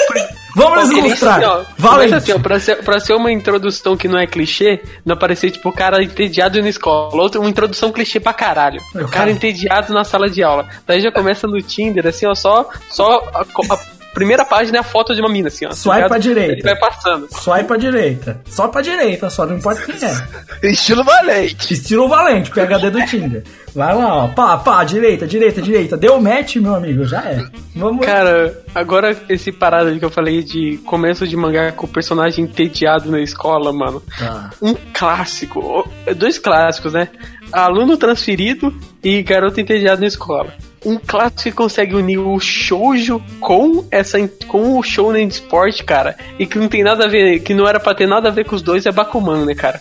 Vamos nos ilustrar. assim, Valente. assim, ó, pra, ser, pra ser uma introdução que não é clichê, não aparecer tipo o cara entediado na escola. Outra, uma introdução clichê pra caralho. O cara entediado na sala de aula. Daí já começa no Tinder, assim, ó, só, só a, a primeira página é a foto de uma mina, assim, ó. Swipe pra direita. Ele vai passando. Swipe pra direita. Só pra direita, só não importa quem é. Estilo valente. Estilo valente, PHD do Tinder. Vai lá, ó. Pá, pá, direita, direita, direita. Deu match, meu amigo, já é. Vamos. Cara, agora esse parada que eu falei de começo de mangá com o personagem entediado na escola, mano. Tá. Um clássico, dois clássicos, né? Aluno transferido e garoto entediado na escola. Um clássico que consegue unir o shoujo com essa com o shounen de esporte, cara, e que não tem nada a ver, que não era pra ter nada a ver com os dois é Bakuman, né, cara?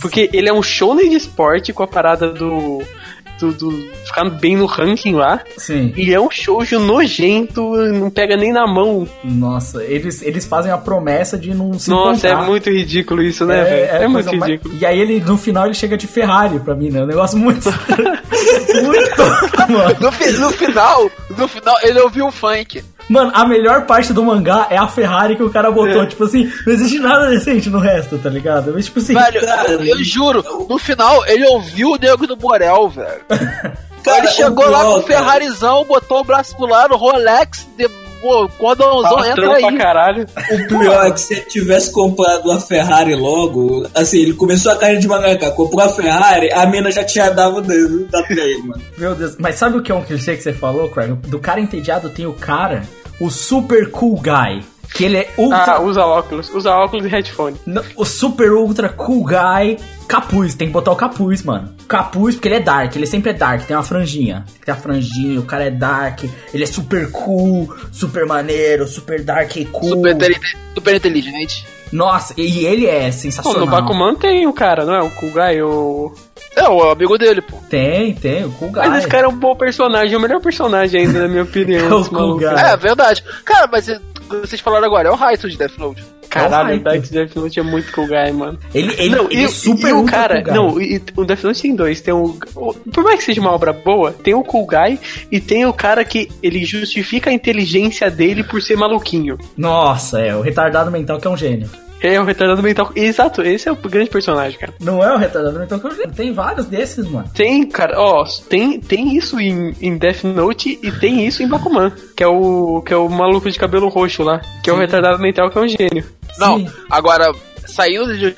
Porque ele é um shounen de esporte com a parada do do, do ficar bem no ranking lá. Sim. E é um shoujo nojento, não pega nem na mão. Nossa, eles, eles fazem a promessa de não se Nossa, encontrar. é muito ridículo isso, né, velho? É, muito coisa mais- ridículo. E aí ele, no final, ele chega de Ferrari pra mim, né? Um negócio muito... muito mano. No, no final, no final, ele ouviu o funk. Mano, a melhor parte do mangá é a Ferrari que o cara botou. Tipo assim, não existe nada decente no resto, tá ligado? Mas, tipo assim... Velho, eu, eu juro, no final ele ouviu o nego do Borel, velho. ele chegou lá com o Ferrarizão, botou o braço pro lado, Rolex, de, pô, cordãozão, entra aí. caralho. O pior é que se ele tivesse comprado a Ferrari logo, assim, ele começou a carreira de mangaka, comprou a Ferrari, a mina já tinha dado, pra ele, mano. Meu Deus, mas sabe o que é um clichê que você falou, Craig? Do cara entediado tem o cara, o super cool guy. Que ele é ultra. Ah, usa óculos, usa óculos e headphone. O super ultra cool guy. Capuz, tem que botar o capuz, mano. Capuz, porque ele é dark, ele sempre é dark, tem uma franjinha. Tem a franjinha, o cara é dark, ele é super cool, super maneiro, super dark e cool. Super, super inteligente. Nossa, e ele é Pô, sensacional. no Bakuman tem o cara, não é? O Cool Guy, o... É, o amigo dele, pô. Tem, tem, o guy. Mas esse cara é um bom personagem, é o melhor personagem ainda, na minha opinião. É o. Guy. É, verdade. Cara, mas vocês falaram agora, é o Raito de Death Note. Caralho, É o o Dark Death Note é muito guy, mano. Ele, ele, não, ele e, é super e o cara, guy. não, e, o Death Note tem dois, tem o, o- por mais que seja uma obra boa, tem o guy e tem o cara que ele justifica a inteligência dele por ser maluquinho. Nossa, é, o retardado mental que é um gênio. É o retardado mental. Exato, esse é o grande personagem, cara. Não é o retardado mental que é gênio. Tem vários desses, mano. Tem, cara, ó, tem, tem isso em, em Death Note e tem isso em Bakuman, que é o que é o maluco de cabelo roxo lá, que é o retardado mental que é um gênio. Não, agora, saindo de,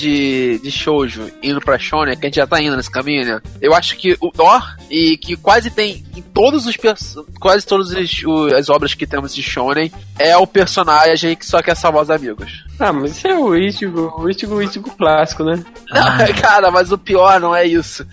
de, de shoujo indo pra shonen, que a gente já tá indo nesse caminho, né? Eu acho que o Thor, e que quase tem em todos os quase todas as, obras que temos de shonen, é o personagem que só quer salvar os amigos. Ah, mas esse é o Ichigo, o Ichigo, o Ichigo clássico, né? Não, cara, mas o pior não é isso.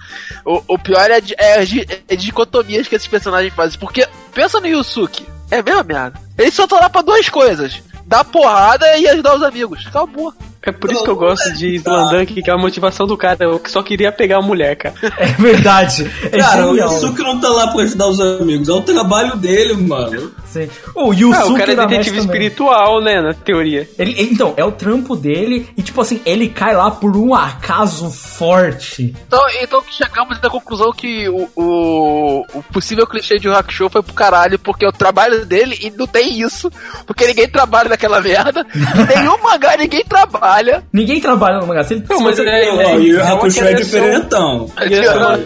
O, o pior é, de, é, as di- é dicotomias que esses personagens fazem. Porque, pensa no Yusuke, é a mesma merda. Eles só estão lá pra duas coisas: dar porrada e ajudar os amigos. Acabou. É por isso que eu gosto de Slandunk, que é a motivação do cara, eu só queria pegar a mulher, cara. É verdade. É Cara, o genial. Yusuke não tá lá pra ajudar os amigos, é o trabalho dele, mano. Sim. O Yusuke Ah, o cara é detetive espiritual, né, na teoria. Ele, então, é o trampo dele e, tipo assim, ele cai lá por um acaso forte. Então, então chegamos à conclusão que o, o, o possível clichê de Yu Hakusho foi pro caralho, porque é o trabalho dele e não tem isso, porque ninguém trabalha naquela merda. nenhum mangá ninguém trabalha. Ninguém trabalha no ele, Não, mas você- é, é, o Yu é Hakusho é criação- diferentão.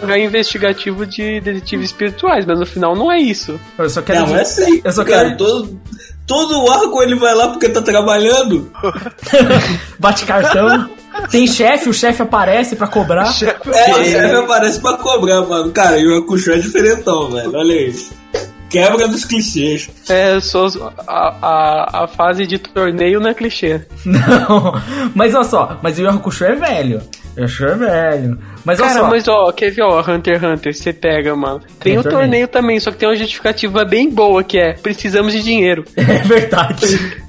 Um mangá investigativo de detetives espirituais, mas no final não é isso. Eu só quero Não, é assim. Eu só cara, quero. todo, todo o arco ele vai lá porque tá trabalhando. Bate cartão. Tem chefe, o chefe aparece pra cobrar. É, o chefe aparece pra cobrar, mano. Cara, Yu Hakusho é diferentão, velho. Olha isso. Quebra dos clichês. É só a, a, a fase de torneio não é clichê. Não, mas olha só, mas o Yu Hakusho é velho. O Yu Hakusho é velho. Mas olha Cara, só. mas ó, quer ver, ó, Hunter x Hunter, você pega, mano. Tem Tem o torneio. torneio também, só que tem uma justificativa bem boa, que é precisamos de dinheiro. É verdade.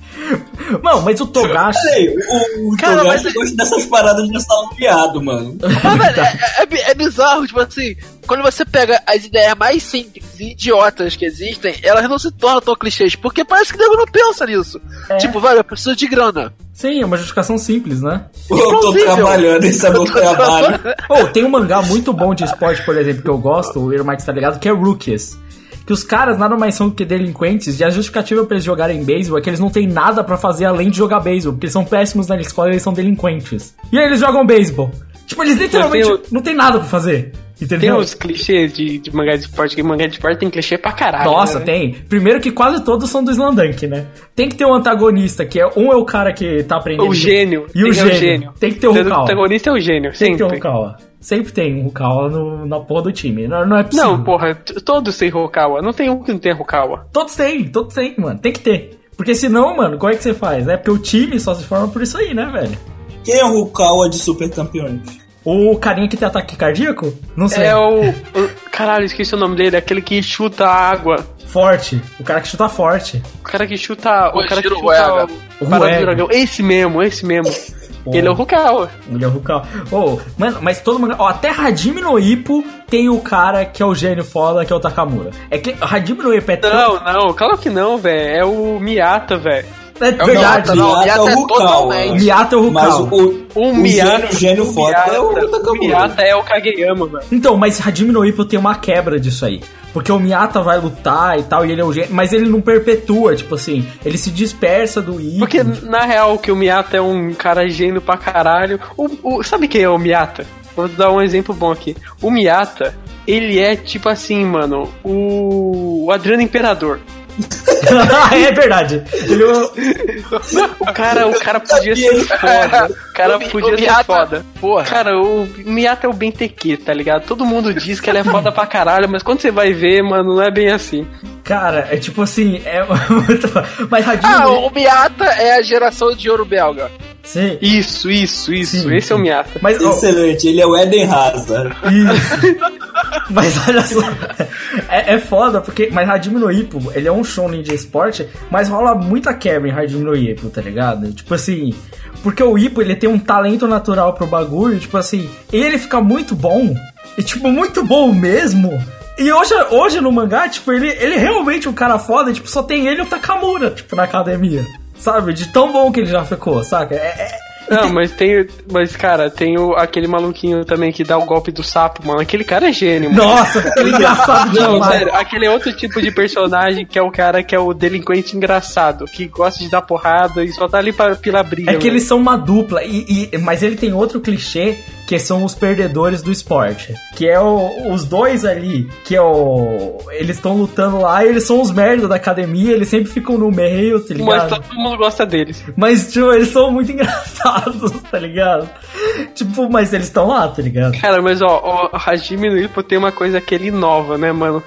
Não, mas o Togashi. Olha aí, o, o Cara, Togashi mas- gosta dessas paradas de salviado, mano. Mas, velho, é, é bi- é bizarro, tipo assim, quando você pega as ideias mais simples e idiotas que existem, elas não se tornam tão clichês, porque parece que o nego não pensa nisso. É. Tipo, velho, eu preciso de grana. Sim, é uma justificação simples, né? Eu tô trabalhando, esse é meu trabalho. Oh, tem um mangá muito bom de esporte, por exemplo, que eu gosto, o Irmite tá ligado, que é Rookies. Que os caras nada mais são que delinquentes, e a justificativa pra eles jogarem beisebol é que eles não têm nada pra fazer além de jogar beisebol, porque eles são péssimos na escola e eles são delinquentes. E aí eles jogam beisebol. Tipo, eles literalmente tem não tem nada pra fazer. Tem Entendeu? os clichês de, de mangá de esporte, que mangá de esporte tem clichê pra caralho. Nossa, né? tem. Primeiro que quase todos são do Slandunk, né? Tem que ter um antagonista, que é um é o cara que tá aprendendo. O gênio. E o Tem- é gênio. Tem que ter o O Rukawa. protagonista é o gênio, Tem que ter um sempre. Rukawa. Sempre tem um Rukawa no, na porra do time. Não, não é possível. Não, porra, todos têm Hokawa. Não tem um que não tem Hokawa. Todos têm, todos têm, mano. Tem que ter. Porque senão, mano, como é que você faz? É porque o time só se forma por isso aí, né, velho? Quem é o Rukawa de Super Campeões? O carinha que tem ataque cardíaco? Não sei. É o, o- Caralho, esqueci o nome dele. Aquele que chuta a água. Forte. O cara que chuta forte. O cara que chuta. O, O cara que chuta o, O parada Uega. do dragão. Esse mesmo, esse mesmo. Ele é o Hokawa. Ele é o Rukawa. Oh, mano, mas todo mundo. Ó, até Hajime no Ippo tem o cara que é o gênio foda, que é o Takamura. É que Hajime no Ippo é tão. Não, não, claro que não, velho. É o Miyata, velho. É verdade. Miyata, não. Miyata é o Miyata é totalmente. O Miyata é o Mas Rukawa. o, O o Miyata. gênio, gênio o foda é o Miyata, o Takamura. Miyata é o Kageyama, velho. Então, mas Hajime no Ippo tem uma quebra disso aí. Porque o Miyata vai lutar e tal, e ele é o gênio, mas ele não perpetua, tipo assim, ele se dispersa do Ippo. Porque, na real, que o Miyata é um cara gênio pra caralho. O, o- sabe quem é o Miyata? Vou dar um exemplo bom aqui. O Miyata, ele é tipo assim, mano, o, o Adriano Imperador. é verdade. Ele é o- cara, o cara podia ser foda. O cara O podia o ser Miyata- foda. Porra. Cara, o Miyata é o BTQ, tá ligado? Todo mundo diz que ele é foda pra caralho, mas quando você vai ver, mano, não é bem assim. Cara, é tipo assim, é muito. Mas Hajime Ah, o Miyata é a geração de ouro belga. Sim. Isso, isso, isso. Sim, Esse é o Miyata. Mas, ó, Excelente, ele é o Eden Hazard. Isso. mas olha só, é, é foda, porque. Mas Hajime no Ippo, ele é um shonen de esporte, mas rola muita quebra em Hajime no Ippo, tá ligado? Tipo assim. Porque o Ippo, ele tem um talento natural pro bagulho, tipo assim, ele fica muito bom, e tipo, muito bom mesmo. E hoje, hoje no mangá, tipo, ele, ele é realmente um cara foda, tipo, só tem ele e o Takamura, tipo, na academia. Sabe? De tão bom que ele já ficou, saca? É, é- Não, mas tem. Mas, cara, tem o, aquele maluquinho também que dá o golpe do sapo, mano. Aquele cara é gênio, mano. Nossa, aquele engraçado Não, demais. sério, aquele é outro tipo de personagem que é o cara que é o delinquente engraçado, que gosta de dar porrada e só tá ali pra, pela briga. É que mano. eles são uma dupla, e, e- mas ele tem outro clichê que são os perdedores do esporte. Que é o- os dois ali, que é o. Eles estão lutando lá e eles são os merda da academia, eles sempre ficam no meio, tá Mas ligado? todo mundo gosta deles. Mas, tipo, eles são muito engraçados, tá ligado? Tipo, mas eles estão lá, tá ligado? Cara, mas ó, o Hajime no Ippo tem uma coisa que ele inova, né, mano?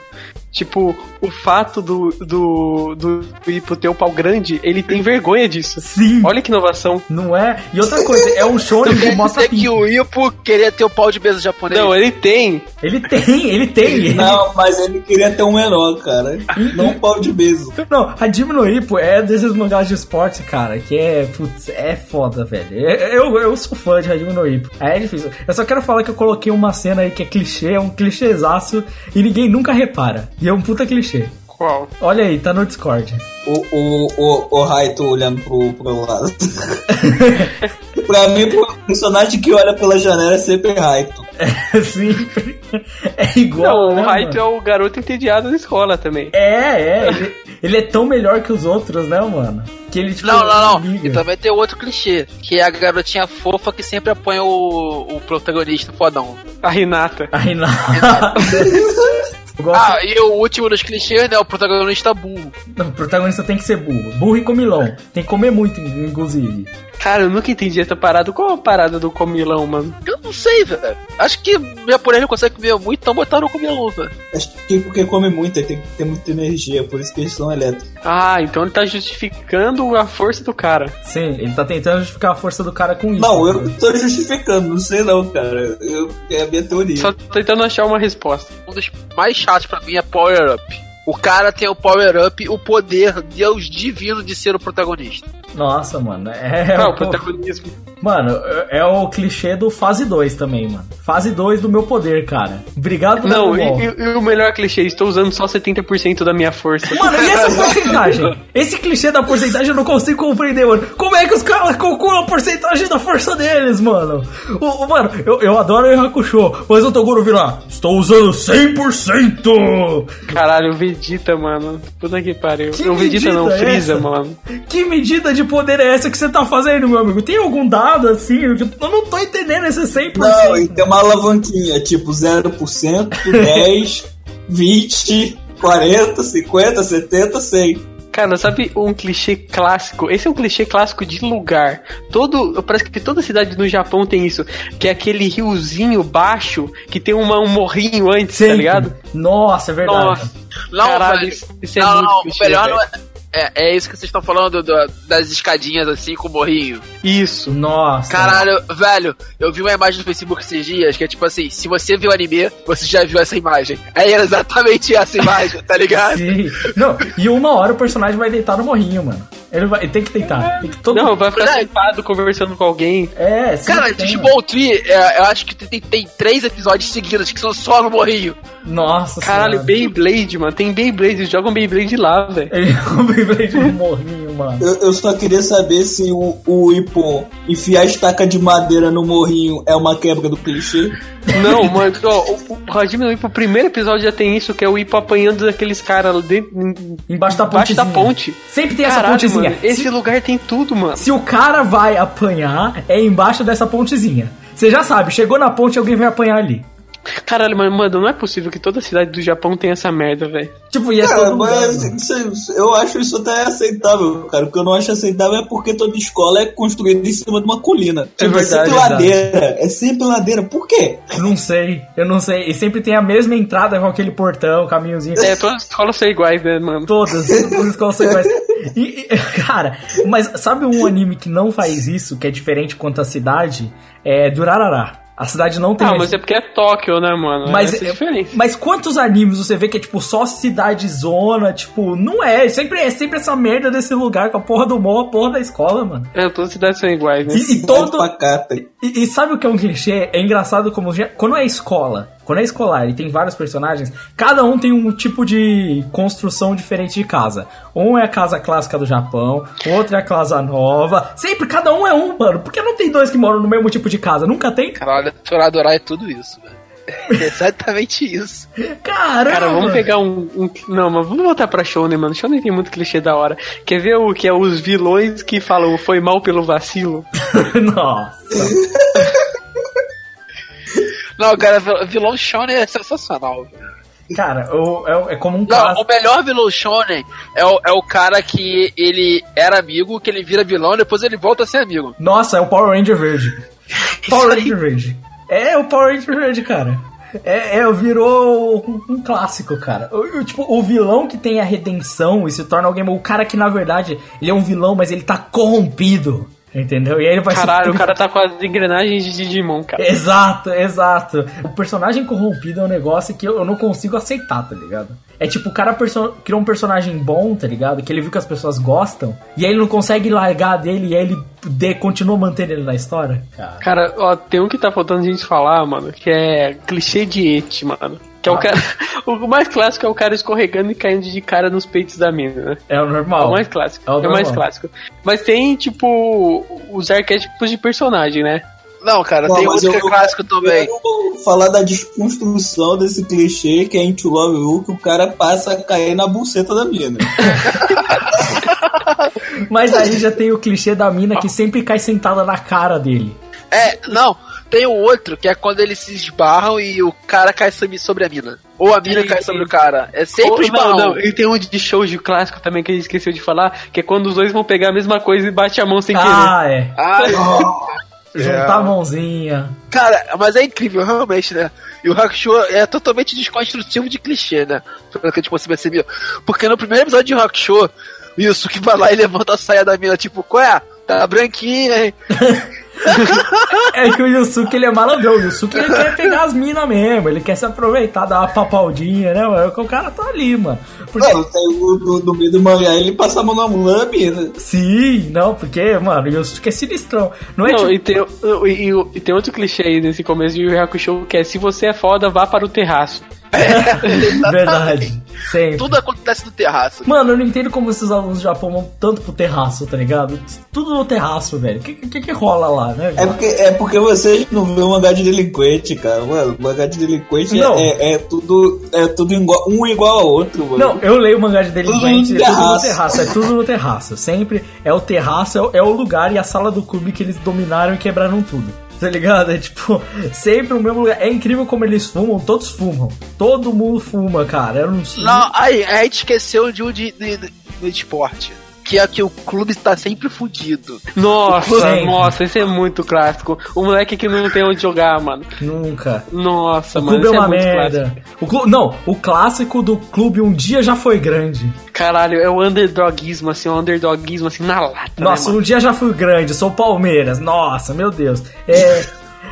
Tipo, o fato do, do, do Ippo ter o pau grande, ele tem vergonha disso. Sim. Olha que inovação. Não é? E outra coisa, é um show que mostra dizer que o Ipo queria ter o pau de mesa japonês? Não, ele tem. Ele tem, ele tem. Ele... Não, mas ele queria ter um menor, cara. Não um pau de beijo. Não, Hajime no Ippo é desses mangás de esporte, cara, que é, putz, é foda, velho. Eu, eu sou fã de Hajime no Ippo. É difícil. Eu só quero falar que eu coloquei uma cena aí que é clichê, é um clichêzaço e ninguém nunca repara. E é um puta clichê. Qual? Olha aí, tá no Discord. O, o, o, o Raito olhando pro, pro lado. pra mim, o personagem que olha pela janela é sempre Raito. É sempre. É igual. Não, né, o Raito mano? é o garoto entediado da escola também. É, é. Ele, ele é tão melhor que os outros, né, mano? Que ele, tipo. Não, não, não. liga. E também tem outro clichê, que é a garotinha fofa que sempre apoia o, o protagonista fodão. A Renata. A Renata. Eu gosto- Ah, e o último dos clichês, né? O protagonista burro. Não, o protagonista tem que ser burro. Burro e comilão. Tem que comer muito, inclusive. Cara, eu nunca entendi essa parada. Qual a parada do comilão, mano? Eu não sei, velho. Acho que japonês não consegue comer muito, então botaram o comilão, velho. Acho que porque come muito, ele tem que ter muita energia, por isso que eles são elétricos. Ah, então ele tá justificando a força do cara. Sim, ele tá tentando justificar a força do cara com isso. Não, eu não tô justificando, não sei não, cara. Eu, é a minha teoria. Só tentando achar uma resposta. Um dos mais chatos pra mim é Power Up. O cara tem o Power Up, o poder, Deus divino de ser o protagonista. Nossa, mano. É, o protagonismo. Mano, é o clichê do fase 2 também, mano. Fase 2 do meu poder, cara. Obrigado, Não, e, e- o melhor clichê, estou usando só 70% da minha força. Mano, e essa porcentagem? Esse clichê da porcentagem eu não consigo compreender, mano. Como é que os caras calculam a porcentagem da força deles, mano? O, o- mano, eu, eu adoro o Hakusho, mas o Toguro vira lá, estou usando 100%! Caralho, o Vegeta, mano. Puta que pariu. Que o Vegeta não, medida é Freeza, mano. Que medida de poder é essa que você tá fazendo, meu amigo? Tem algum dado assim? Eu não tô entendendo esse 100%. Não, e tem uma alavanquinha, tipo 0%, 10, 20, 40, 50, 70, 100. Cara, sabe um clichê clássico? Esse é um clichê clássico de lugar. Todo, parece que toda cidade no Japão tem isso, que é aquele riozinho baixo que tem uma, um morrinho antes, tá Sempre. ligado? Nossa, é verdade. Nossa. Não, Caralho, velho. isso- isso é não, muito não, clichê, melhor velho. não é, é. é isso que vocês estão falando do- das escadinhas assim com o morrinho. Isso. Nossa. Caralho, velho, eu vi uma imagem no Facebook esses dias que é tipo assim: se você viu anime, você já viu essa imagem. É exatamente essa imagem, tá ligado? Sim. Não, e uma hora o personagem vai deitar no morrinho, mano. Ele, vai, ele tem que deitar. Tem que todo... Não, vai ficar sentado conversando com alguém. É, sim. Cara, Digimon Tree, é, eu acho que tem, tem três episódios seguidos que são só no morrinho. Nossa Caralho, senhora. Beyblade, mano. Tem Beyblade, eles jogam Beyblade lá, velho. Ele é um Beyblade no morrinho, mano. Eu, eu só queria saber se o, o Ippon enfiar a estaca de madeira no morrinho é uma quebra do clichê. Não, mano, ó, o, Hajime no o primeiro episódio já tem isso, que é o Ippo apanhando daqueles caras Embaixo da embaixo da ponte. Sempre tem essa Caralho, pontezinha. mano, esse Se- lugar tem tudo, mano. Se o cara vai apanhar, é embaixo dessa pontezinha. Você já sabe, chegou na ponte, alguém vai apanhar ali. Caralho, mano, mano, não é possível que toda cidade do Japão tenha essa merda, velho. Tipo, e é Cara, lugar, mas isso- eu acho isso até aceitável, cara. O que eu não acho aceitável é porque toda escola é construída em cima de uma colina. Tipo, verdade, sempre é verdade. ladeira. É sempre ladeira. Por quê? Não sei, eu não sei. E sempre tem a mesma entrada com aquele portão, caminhozinho. É, todas as escolas são iguais, né, mano? Todas, todas as escolas são iguais. E, e, cara, mas sabe um anime que não faz isso, que é diferente quanto a cidade? É Durarara. A cidade não tem. Ah, mas é porque é Tóquio, né, mano? Mas, é a diferença. mas quantos animes você vê que é tipo só cidade zona? Tipo, não é. Sempre, é sempre essa merda desse lugar com a porra do mall, a porra da escola, mano. É, todas as cidades são iguais, né? E, e todo. E, e sabe o que é um clichê? É engraçado como quando é escola Quando é escolar e tem vários personagens, cada um tem um tipo de construção diferente de casa. Um é a casa clássica do Japão, outro é a casa nova. Sempre, cada um é um, mano. Por que não tem dois que moram no mesmo tipo de casa? Nunca tem? Caralho, Toradora é tudo isso, velho. É exatamente isso. Caramba! Cara, vamos pegar um, um- Não, mas vamos voltar pra Shonen, mano. Shonen tem muito clichê da hora. Quer ver o que é os vilões que falam foi mal pelo vacilo? Nossa. Não, cara, vil- vilão shonen é sensacional. Cara, o- é, é como um Não, caso. o melhor vilão shonen é o, é o cara que ele era amigo, que ele vira vilão e depois ele volta a ser amigo. Nossa, é o Power Ranger verde. Power Ranger verde. É o Power Ranger verde, cara. É, é, virou um, um clássico, cara. O, o- tipo, o vilão que tem a redenção e se torna alguém. O cara que, na verdade, ele é um vilão, mas ele tá corrompido. Entendeu? E aí ele vai Caralho, o cara tá com as engrenagens de Digimon, cara. Exato, exato. O personagem corrompido é um negócio que eu eu não consigo aceitar, tá ligado? É tipo, o cara perso- criou um personagem bom, tá ligado? Que ele viu que as pessoas gostam, e aí ele não consegue largar dele, e aí ele de- continua mantendo ele na história. Cara. Cara, ó, tem um que tá faltando a gente falar, mano, que é clichê de et, mano. Que é o cara. O mais clássico é o cara escorregando e caindo de cara nos peitos da mina, né? É o É normal. o mais clássico. É o É o mais clássico. Mas tem, tipo, os arquétipos de personagem, né? Não, cara, Não, tem outro que é eu- clássico também. Quero falar da desconstrução desse clichê que é Into Love You, que o cara passa a cair na buceta da mina. Mas aí já tem o clichê da mina que sempre cai sentada na cara dele. É, não, tem o outro que é quando eles se esbarram e o cara cai sobre, a mina. Ou a mina cai sobre o cara. É sempre Ou- esbarrão. não, não, e tem um de show de clássico também que a gente esqueceu de falar, que é quando os dois vão pegar a mesma coisa e bate a mão sem Ah, é. Ah, Juntar a mãozinha. Cara, mas é incrível, realmente, né? E o Hakusho é totalmente desconstrutivo de clichê, né? Pelo que tipo, você percebeu. Porque no primeiro episódio de Hakusho, o Yusuke vai lá e levanta a saia da mina, tipo, qual é? Tá branquinha, hein? É que o Yusuke ele é malandrão. O Yusuke ele quer pegar as minas mesmo. Ele quer se aproveitar, dar uma papaldinha, né, mano? Que o cara tá ali, mano. Porque... Não, tem o do, do meio do mangá, ele passa a mão na mão da mina. Sim, não, porque, mano, o Yusuke é sinistrão. Não é Não, tipo... e, tem, e, e- e tem outro clichê aí nesse começo de Yu Yu Hakusho que é se você é foda, vá para o terraço. Verdade. Sempre. Tudo acontece no terraço. Mano, eu não entendo como esses alunos do Japão vão tanto pro terraço, tá ligado? Tudo no terraço, velho. O que, que que rola lá, né? É porque, é porque vocês não vê o mangá de delinquente, cara. Mano, o mangá de delinquente é, é, é tudo, é tudo igual, um igual ao outro, mano. Não, eu leio o mangá de delinquente, Tudo no é tudo no terraço. terraço, é tudo no terraço. Sempre é o terraço, é o, é o lugar e a sala do clube que eles dominaram e quebraram tudo. Tá ligado? É tipo, sempre o mesmo lugar. É incrível como eles fumam, todos fumam. Todo mundo fuma, cara. Eu não sei. Não, aí, a gente esqueceu de um de, de, de esporte. Que é que o clube está sempre fudido. Nossa, Sempre. nossa, esse é muito clássico. O moleque que não tem onde jogar, mano. Nunca. Nossa, O mano, clube é esse uma muito merda. O clu... Não, o clássico do clube um dia já foi grande. Caralho, é o underdogismo, assim, o underdogismo, assim, na lata, Nossa, né, um dia já fui grande, sou Palmeiras. Nossa, meu Deus. É.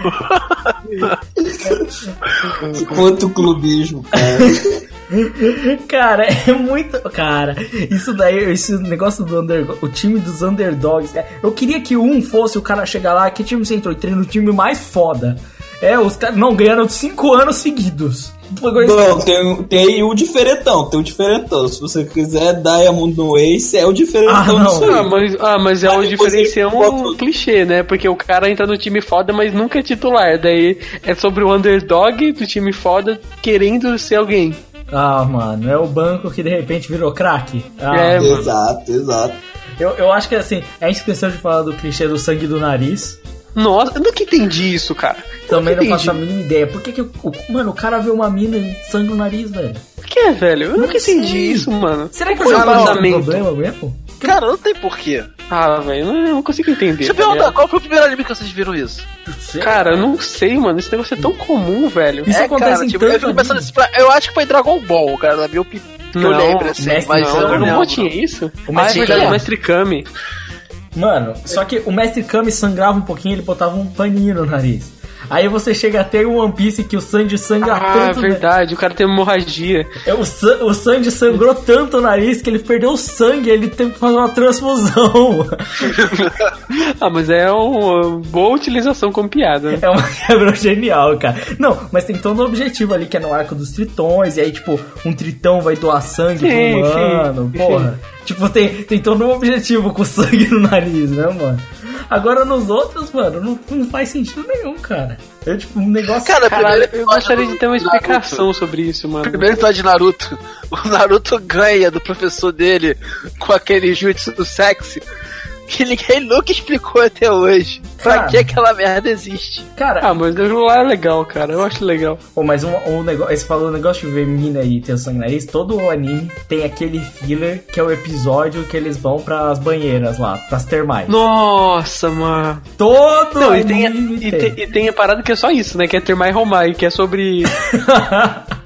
Quanto clubismo, cara. Cara, é muito. Cara, isso daí, esse negócio do under, o time dos underdogs. é, Eu queria que um fosse o cara chegar lá, que time você entrou? Entrei no time mais foda. É, os caras não ganharam cinco anos seguidos. Não, tem, tem o diferentão, tem o diferentão. Se você quiser Diamond no Ace, é o diferentão Ah, não. disso aí. Ah, mas, ah, mas é o Aí diferencial você bota- um clichê, né? Porque o cara entra no time foda, mas nunca é titular. Daí é sobre o underdog do time foda querendo ser alguém. Ah, mano, é o banco que de repente virou craque. Ah, É, mano. Exato, exato. eu, eu acho que assim, a gente esqueceu de falar do clichê do sangue do nariz. Nossa, eu nunca entendi isso, cara. Também não Nunca faço a entendi. mínima ideia. Por que, que o, mano, o cara vê uma mina e sangue no nariz, velho? Por que, velho? Eu nunca sei. entendi isso, mano. Será que o Qual é fundamento? problema mesmo? Cara, não tem porquê. Ah, velho, eu não, eu não consigo entender. Deixa eu tá perguntar, qual foi o primeiro anime que vocês viram isso? Cara, eu não sei, mano. Esse negócio é tão comum, velho. Isso é, acontece cara, em tipo, eu tanto fico pensando assim, eu acho que foi Dragon Ball, cara, na minha opinião. Que eu Não, lembro, assim, Mestre mas não, eu não lembro. Ball tinha isso? O ah, é Mestre verdade, Kami. o Mestre Kami. Mano, só que o Mestre Kami sangrava um pouquinho, ele botava um paninho no nariz. Aí você chega a ter um One Piece que o Sanji sangra Ah, tanto. né? verdade, o cara tem hemorragia. É, o, San- o Sanji sangrou tanto o nariz que ele perdeu o sangue, ele teve que fazer uma transfusão. ah, mas é uma boa utilização como piada. né? É uma quebra genial, cara. Não, mas tem todo um objetivo ali que é no arco dos tritões, e aí, tipo, um tritão vai doar sangue Sim, pro humano, sim, porra. Tipo, tem, tem todo um objetivo com sangue no nariz, né, mano? Agora nos outros, mano, não, não faz sentido nenhum, cara. É tipo um negócio. Cara, Caralho, eu gostaria de ter uma Naruto. explicação sobre isso, mano. Primeiro episódio de Naruto, o Naruto ganha do professor dele com aquele jutsu do sexy que ninguém nunca explicou até hoje. Pra que aquela merda existe? Cara, Ah, mas aquilo lá é legal, cara. Eu acho legal. Pô, mas um, um negócio, você falou o negócio de ver mina e ter sangue no nariz, todo o anime tem aquele filler que é o episódio que eles vão pras banheiras lá, pras termais. Nossa, mano. Todo Não, e tem, a- e, tem. e tem a parada que é só isso, né? Que é ter mais Romai, que é sobre.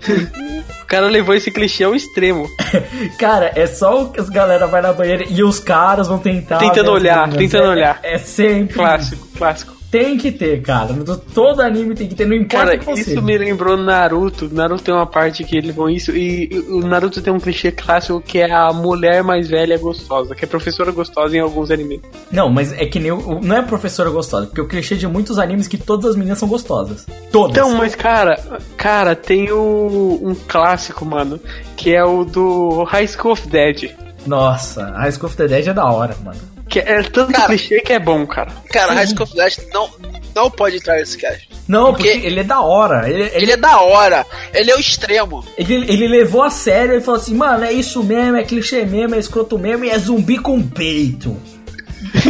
o cara levou esse clichê ao extremo. Cara, é só que as galera vai na banheira e os caras vão tentar. Tentando olhar, tentando É- olhar. É sempre. Clássico, clássico. Tem que ter, cara. Todo anime tem que ter, não importa Cara, o que isso me lembrou Naruto. Naruto tem uma parte que eles vão isso. E o Naruto tem um clichê clássico que é a mulher mais velha gostosa, que é professora gostosa em alguns animes. Não, mas é que nem. o- Não é professora gostosa, porque o clichê de muitos animes é que todas as meninas são gostosas. Todas. Então, mas cara, cara, tem o, um clássico, mano, que é o do High School of Dead. Nossa, High School of the Dead é da hora, mano. Que é tanto Cara. clichê que é bom, cara. Cara, High School Dead não, não pode entrar nesse cast. Não, Porque- porque ele é da hora. Ele, ele, Ele é da hora, ele é o extremo. ele, ele levou a sério e falou assim, mano, é isso mesmo, é clichê mesmo, é escroto mesmo e é zumbi com peito.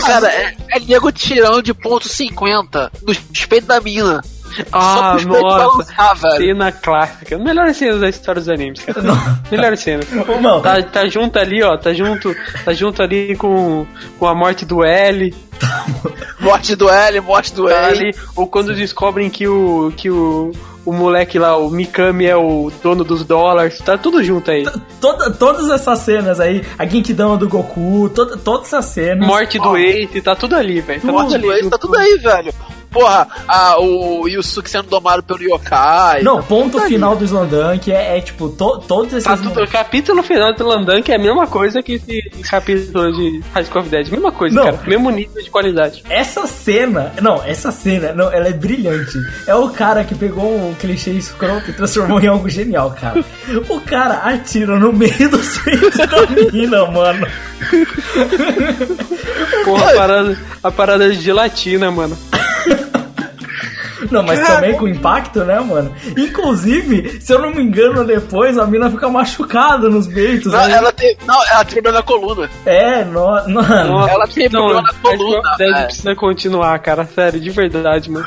Cara, é, é nego tirando de ponto 50 no peito da mina. Ah, nossa. Cena clássica. Melhores cenas da história dos animes, cara. Melhores cenas. Ô, mano, Tá, tá junto ali, ó. Tá junto, tá junto ali com, com a morte do L. Morte do L, morte do Tá L. ali, ou quando descobrem que o. que o. O moleque lá, o Mikami é o dono dos dólares, tá tudo junto aí. toda, todas essas cenas aí, a Genkidama do Goku, toda, todas essas cenas. Morte do Ace, tá tudo ali, velho. Tá Morte tudo do ali. L, tá tudo aí, velho. Porra, a, o Yusuke sendo domado pelo Yokai. Não, ponto final do Slandunk é, é tipo, to, todos esses. Tá tudo, o capítulo final do Landan que é a mesma coisa que esse capítulo de High School of Dead. Mesma coisa, Não. cara. Mesmo nível de qualidade. Essa cena, não, essa cena, não, ela é brilhante. É o cara que pegou um clichê escroto e transformou em algo genial, cara. O cara atira no meio dos peitos da mina, mano. Porra, a parada, a parada de gelatina, mano. Não, mas também com impacto, né, mano? Inclusive, se eu não me engano, depois a mina fica machucada nos peitos. Não, aí- ela tem, não, ela tem problema na coluna. É, no, mano. Nossa, Ela tem não, problema na coluna, Dead velho. precisa continuar, cara. Sério, de verdade, mano.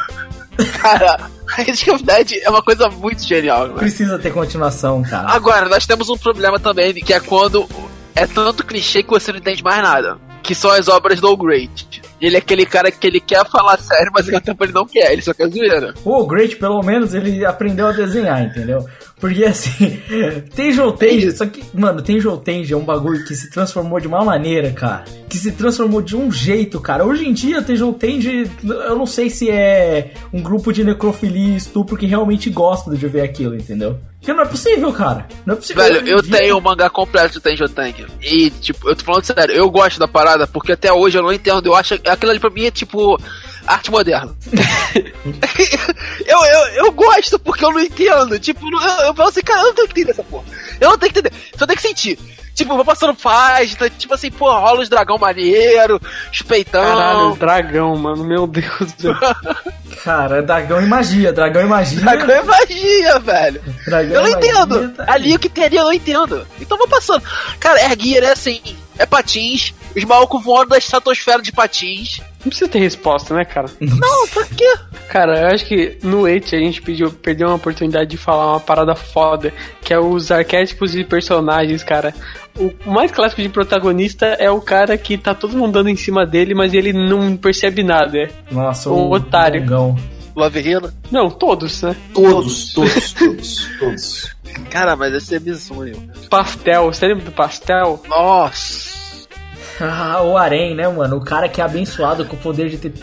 Cara, of Dead é uma coisa muito genial, velho. Precisa ter continuação, cara. Agora, nós temos um problema também, que é quando é tanto clichê que você não entende mais nada. Que são as obras do Great. Ele é aquele cara que ele quer falar sério, mas mesmo tempo ele não quer, ele só quer zoeira. O Great, pelo menos, ele aprendeu a desenhar, entendeu? Porque assim, tem Joltenge, só que, mano, tem Joltenge é um bagulho que se transformou de uma maneira, cara. Que se transformou de um jeito, cara. Hoje em dia, tem Joltenge, eu não sei se é um grupo de necrofilia e estupro que realmente gosta de ver aquilo, entendeu? Porque não é possível, cara. Não é possível. Velho, eu dia- tenho o mangá completo de Tenjo Tank. E, tipo, eu tô falando sério, eu gosto da parada, porque até hoje eu não entendo. Eu acho que aquilo ali pra mim é tipo arte moderna. eu, eu, eu gosto porque eu não entendo. Tipo, eu, eu falo assim, cara, eu não tenho que entender essa porra. Eu não tenho que entender, só tenho que sentir. Tipo, vou passando página, tipo assim, pô, rola os dragão maneiro, os peitão. Caralho, dragão, mano. Meu Deus do céu. Cara, dragão e magia, dragão e magia. Dragão é magia, velho. Dragão Eu não e entendo. tá Ali o que tem ali eu não entendo. Então vou passando. Cara, Gear é assim, é patins, os malucos voando da estratosfera de patins. Não precisa ter resposta, né, cara? Não, pra quê? Cara, eu acho que no It a gente pediu, perdeu uma oportunidade de falar uma parada foda, que é os arquétipos de personagens, cara. O mais clássico de protagonista é o cara que tá todo mundo dando em cima dele, mas ele não percebe nada. Nossa, O otário. Dongão. Laverina? Não, todos, né? Todos, todos, todos, todos. Cara, mas esse é bizonho. Pastel, você lembra do pastel? Nossa. Ah, o Arém, né, mano? O cara que é abençoado com o poder de ter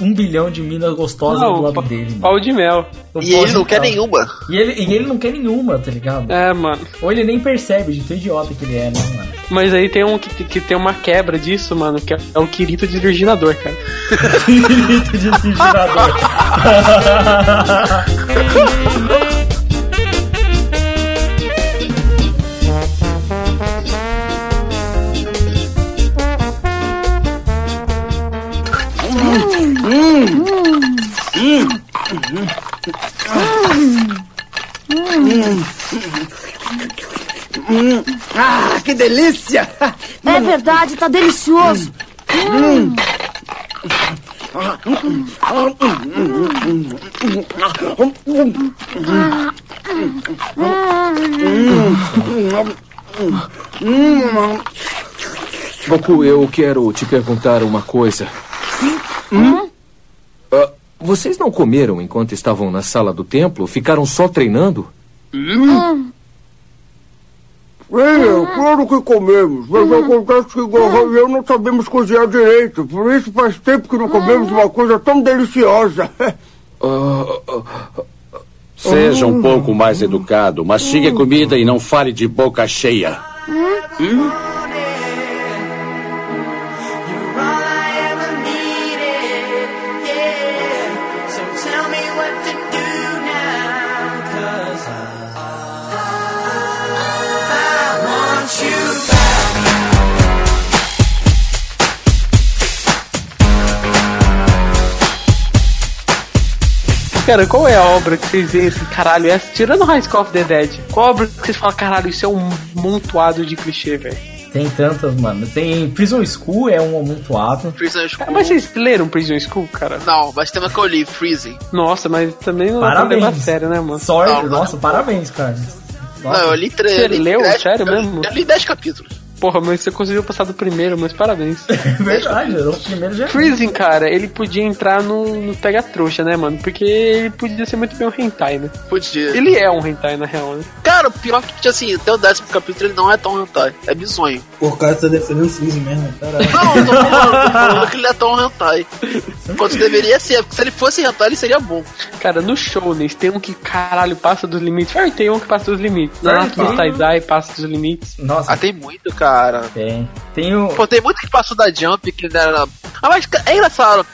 um bilhão de minas gostosas Não, do lado dele. mano. Pau de mel. Um E ele não quer nenhuma. E ele, e ele não quer nenhuma, tá ligado? É, mano. Ou ele nem percebe de tão idiota que ele é, né, mano? Mas aí tem um que, que tem uma quebra disso, mano, que é o Kirito de virginador, cara. Kirito de virginador. Ah, que delícia! É verdade, tá delicioso. Hum. Goku, eu quero te perguntar uma coisa. Hum? Ah, vocês não comeram enquanto estavam na sala do templo? Ficaram só treinando? Hum. É, claro que comemos, mas acontece que Gohan e eu não sabemos cozinhar direito. Por isso faz tempo que não comemos uma coisa tão deliciosa. Seja um pouco mais educado. Mastigue a comida e não fale de boca cheia. Hum? Cara, qual é a obra que vocês veem assim, caralho, essa, tirando High School of the Dead, qual obra que vocês falam, caralho, isso é um montoado de clichê, velho? Tem tantas, mano. Tem Prison School, é um amontoado. Prison School. Mas vocês leram Prison School, cara? Não, mas tem uma que eu li, Freezing. Nossa, mas também não pra Parabéns. levar a sério, né, mano? Sorte, Não, não. nossa, parabéns, cara. Nossa. Não, eu li três. Você li leu? dez- Sério eu mesmo? Eu li 10 capítulos. Porra, mas você conseguiu passar do primeiro, mas parabéns. Verdade, o primeiro já. Freezing, cara, ele podia entrar no, no Pega Trouxa, né, mano? Porque ele podia ser muito bem um hentai, né? Podia. Ele é um hentai, na real, né? Cara, o pior que, assim, até o décimo capítulo ele não é tão hentai. É bizonho. Por causa tá defendendo o Freeze mesmo, caralho. Não, eu tô falando, tô falando que ele é tão hentai. Quanto deveria ser, porque se ele fosse hentai, ele seria bom. Cara, no Shounen tem um que, caralho, passa dos limites. Fairy tem um que passa dos limites. Fairy Naruto Taizai passa dos limites. Nossa, Ah, tem muito, cara. Tem. Tem o. Pô, tem muito que passou da Jump que era. Ah, mas é engraçado.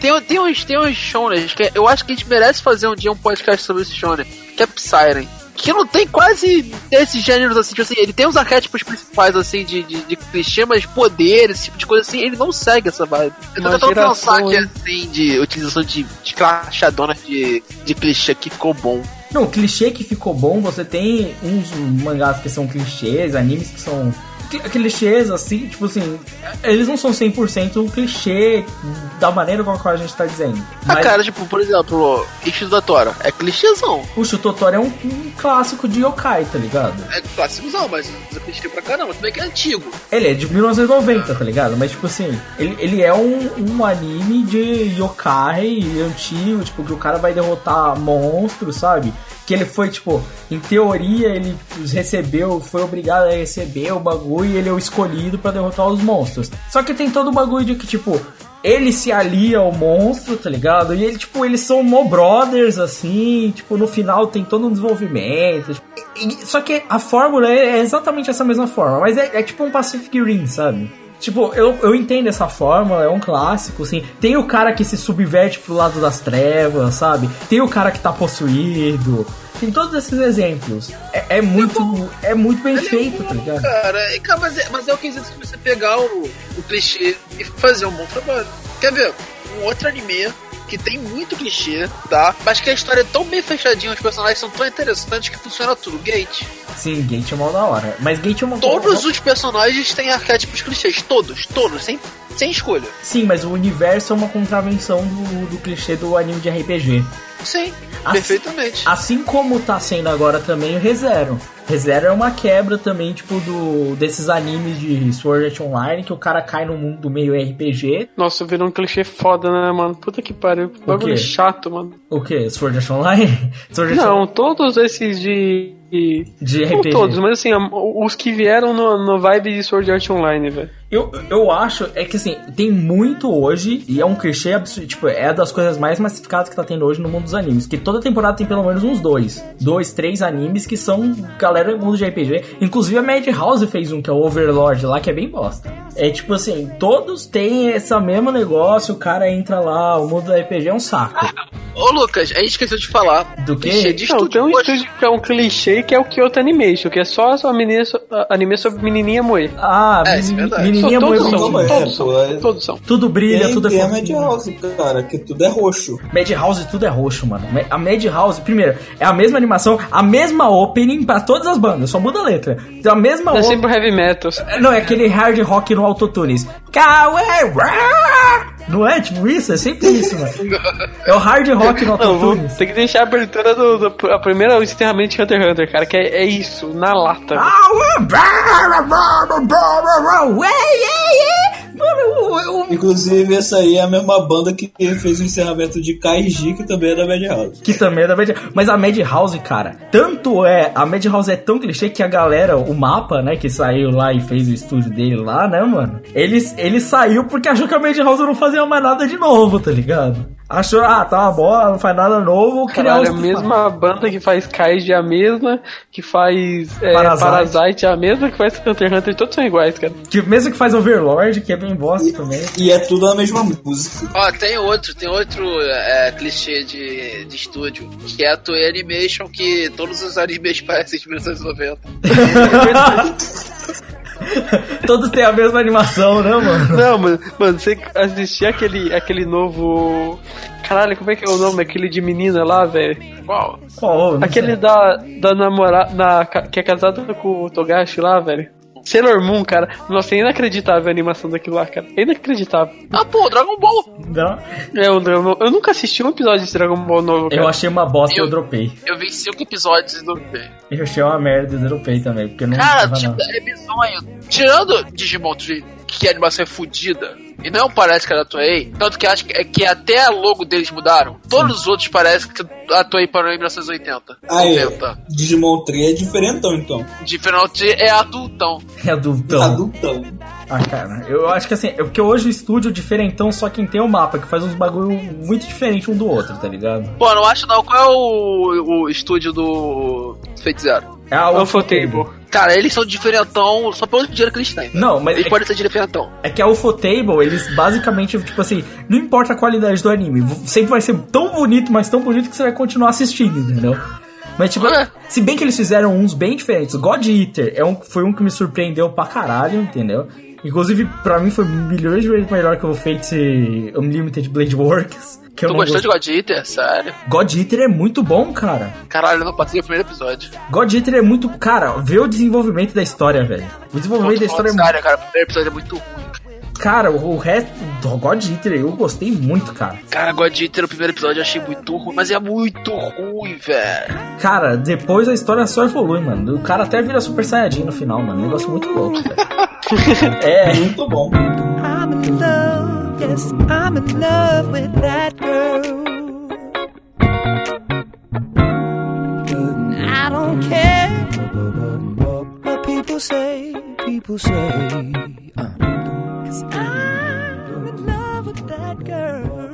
Tem, tem uns, tem uns shonen que eu acho que a gente merece fazer um dia um podcast sobre esse shonen, que é Psyren. Que não tem quase esses gêneros assim, tipo assim, ele tem os arquétipos principais assim de, de, de clichê, mas poderes, esse tipo de coisa assim, ele não segue essa vibe. Eu tô Uma tentando geração, pensar aqui hein? assim de utilização de, de crachadona de, de clichê que ficou bom. Não, clichê que ficou bom, você tem uns mangás que são clichês, animes que são clichês, assim, tipo assim, eles não são 100% clichê da maneira com a qual a gente tá dizendo. Ah, cara, tipo, por exemplo, Ichis da Tora, é clichêzão. Puxa, o Totoro é um, um clássico de yokai, tá ligado? É clássicozão, mas usa clichê pra caramba, também que é antigo. Ele é de 1990, tá ligado? Mas, tipo assim, ele, ele é um, um anime de yokai antigo, tipo, que o cara vai derrotar monstros, sabe? Que ele foi, tipo, em teoria, ele recebeu, foi obrigado a receber o bagulho e ele é o escolhido pra derrotar os monstros. Só que tem todo o bagulho de que, tipo, ele se alia ao monstro, tá ligado? E ele, tipo, eles são mo brothers, assim, tipo, no final tem todo um desenvolvimento. tipo, e- e- só que a fórmula é é exatamente essa mesma forma, mas é, é tipo um Pacific Rim, sabe? Tipo, eu, eu entendo essa fórmula, é um clássico, assim. Tem o cara que se subverte pro lado das trevas, sabe? Tem o cara que tá possuído. Tem todos esses exemplos. É, é muito, é muito bem feito, tá ligado? Cara, e, cara, mas, é, mas é o que existe você pegar o, o clichê e fazer um bom trabalho. Quer ver? Um outro anime que tem muito clichê, tá? Mas que a história é tão bem fechadinha, os personagens são tão interessantes que funciona tudo. Gate. Sim, Gate é mal da hora. Mas Gate é uma Todos os personagens têm arquétipos clichês. Todos, todos, sem, sem escolha. Sim, mas o universo é uma contravenção do, do clichê do anime de RPG. Sim, Assim- perfeitamente. Assim como tá sendo agora também o ReZero. ReZero é uma quebra também, tipo, do desses animes de Sword Art Online, que o cara cai no mundo meio RPG. Nossa, virou um clichê foda, né, mano? Puta que pariu. Bagulho quê? chato, mano. O quê? Sword Art Online? Sword Art Não, todos esses de. De, De Não RPG. todos, mas assim, os que vieram no, no vibe de Sword Art Online, velho. Eu, eu acho, é que assim, tem muito hoje, e é um clichê absurdo, tipo, é das coisas mais massificadas que tá tendo hoje no mundo dos animes. Que toda temporada tem pelo menos uns dois. Dois, três animes que são galera do mundo de RPG. Inclusive a Madhouse fez um, que é o Overlord lá, que é bem bosta. É tipo assim, todos têm esse mesmo negócio, o cara entra lá, o mundo do RPG é um saco. Ô Lucas, a gente esqueceu de falar. Do de Não, tem um estúdio que é um clichê que é o Kyoto Animation, que é só só menina, anime sobre menininha moe. Ah, É, é menininha todos moe- são, todos são, pô, é- todos são. Tudo brilha, Tem, tudo é tem a. Madhouse, cara, que tudo é roxo. Madhouse tudo é roxo, mano. A Madhouse, primeiro, é a mesma animação, a mesma opening pra todas as bandas, só muda a letra. Então, a mesma É sempre heavy metal. Não, é aquele hard rock no autotunes. Não é tipo isso? É sempre isso, mano. É o hard rock no autotunes. tem que deixar a abertura do, do a primeira encerramento de Hunter x Hunter, cara, que é, é isso, na lata. velho. Mano, eu- eu- Inclusive, essa aí é a mesma banda que fez o encerramento de Kaiji, que também é da Madhouse. Que também é da Madhouse. Mas a Madhouse, cara, tanto é. A Madhouse é tão clichê que a galera, o mapa, né, que saiu lá e fez o estúdio dele lá, né, mano? Ele, ele saiu porque achou que a Madhouse não fazia mais nada de novo, tá ligado? Achou, ah, tá uma boa, não faz nada novo, criar Caralho, um a estúdio. mesma banda que faz Kaiji é a mesma, que faz é, Parasite. Parasite. é a mesma, que faz Hunter x Hunter, todos são iguais, cara. Que mesmo que faz Overlord, que é bem bosta também. E é tudo a mesma música. Ó, tem outro, tem outro é, clichê de, de estúdio, que é a Toei Animation, que todos os animes parecem de 1990. Todos têm a mesma animação, né, mano? Não, mano, mano, você assistia aquele, aquele novo. Caralho, como é que é o nome daquele de menina lá, velho? Qual? Qual? Aquele sei. da, da namorada. Na, que é casado com o Togashi lá, velho. Sailor Moon, cara. Nossa, é inacreditável a animação daquilo lá, cara. É inacreditável. Ah, pô, Dragon Ball! Não. É, o Dragon Ball- Eu nunca assisti um episódio de Dragon Ball novo, cara. Eu achei uma bosta e eu Eu- dropei. Eu vi cinco episódios e vi. Eu achei uma merda e dropei também, porque não Cara, tipo, não. é bizonho. Tirando Digimon Tree, que a animação é fodida, e não parece que é da Toei, tanto que acho que, é que até a logo deles mudaram. Todos os outros parecem que a Toei parou em 1980. Aí, 90. Digimon 3 é diferentão, então. Diferente é adultão. É adultão. Adultão. Ah, cara, eu acho que assim, é porque hoje o estúdio diferentão só quem tem o mapa, que faz uns bagulho muito diferente um do outro, tá ligado? Pô, não acho não. Qual é o, o estúdio do Fate Zero? É a Ufotable. Cara, eles são diferentão só pelo dinheiro que eles têm. Não, mas Eles é, podem ser diferentão. é que a Ufotable, eles basicamente, tipo assim, não importa a qualidade do anime, sempre vai ser tão bonito, mas tão bonito que você vai continuar assistindo, entendeu? Mas, tipo, É. se bem que eles fizeram uns bem diferentes. God Eater é um, foi um que me surpreendeu pra caralho, entendeu? Inclusive, pra mim foi milhões de vezes melhor que o Fate Unlimited Blade Works. Que Tu gostou gosto. de God Eater? Sério? God Eater é muito bom, cara. Caralho, eu não passei o primeiro episódio. God Eater é muito. Cara, vê o desenvolvimento da história, velho. O desenvolvimento da história é muito. Sério, cara, o primeiro episódio é muito ruim. Cara, o, resto do God Eater eu gostei muito, cara. Cara, God Eater, o primeiro episódio eu achei muito ruim, mas é muito ruim, velho. Cara, depois a história só evolui, mano. O cara até vira Super Saiyajin no final, mano. Um negócio muito louco, velho. é. Muito bom. I'm in love, yes, I'm in love with that girl. I don't care what people say, people say. Uh. Cause I'm in love with that girl.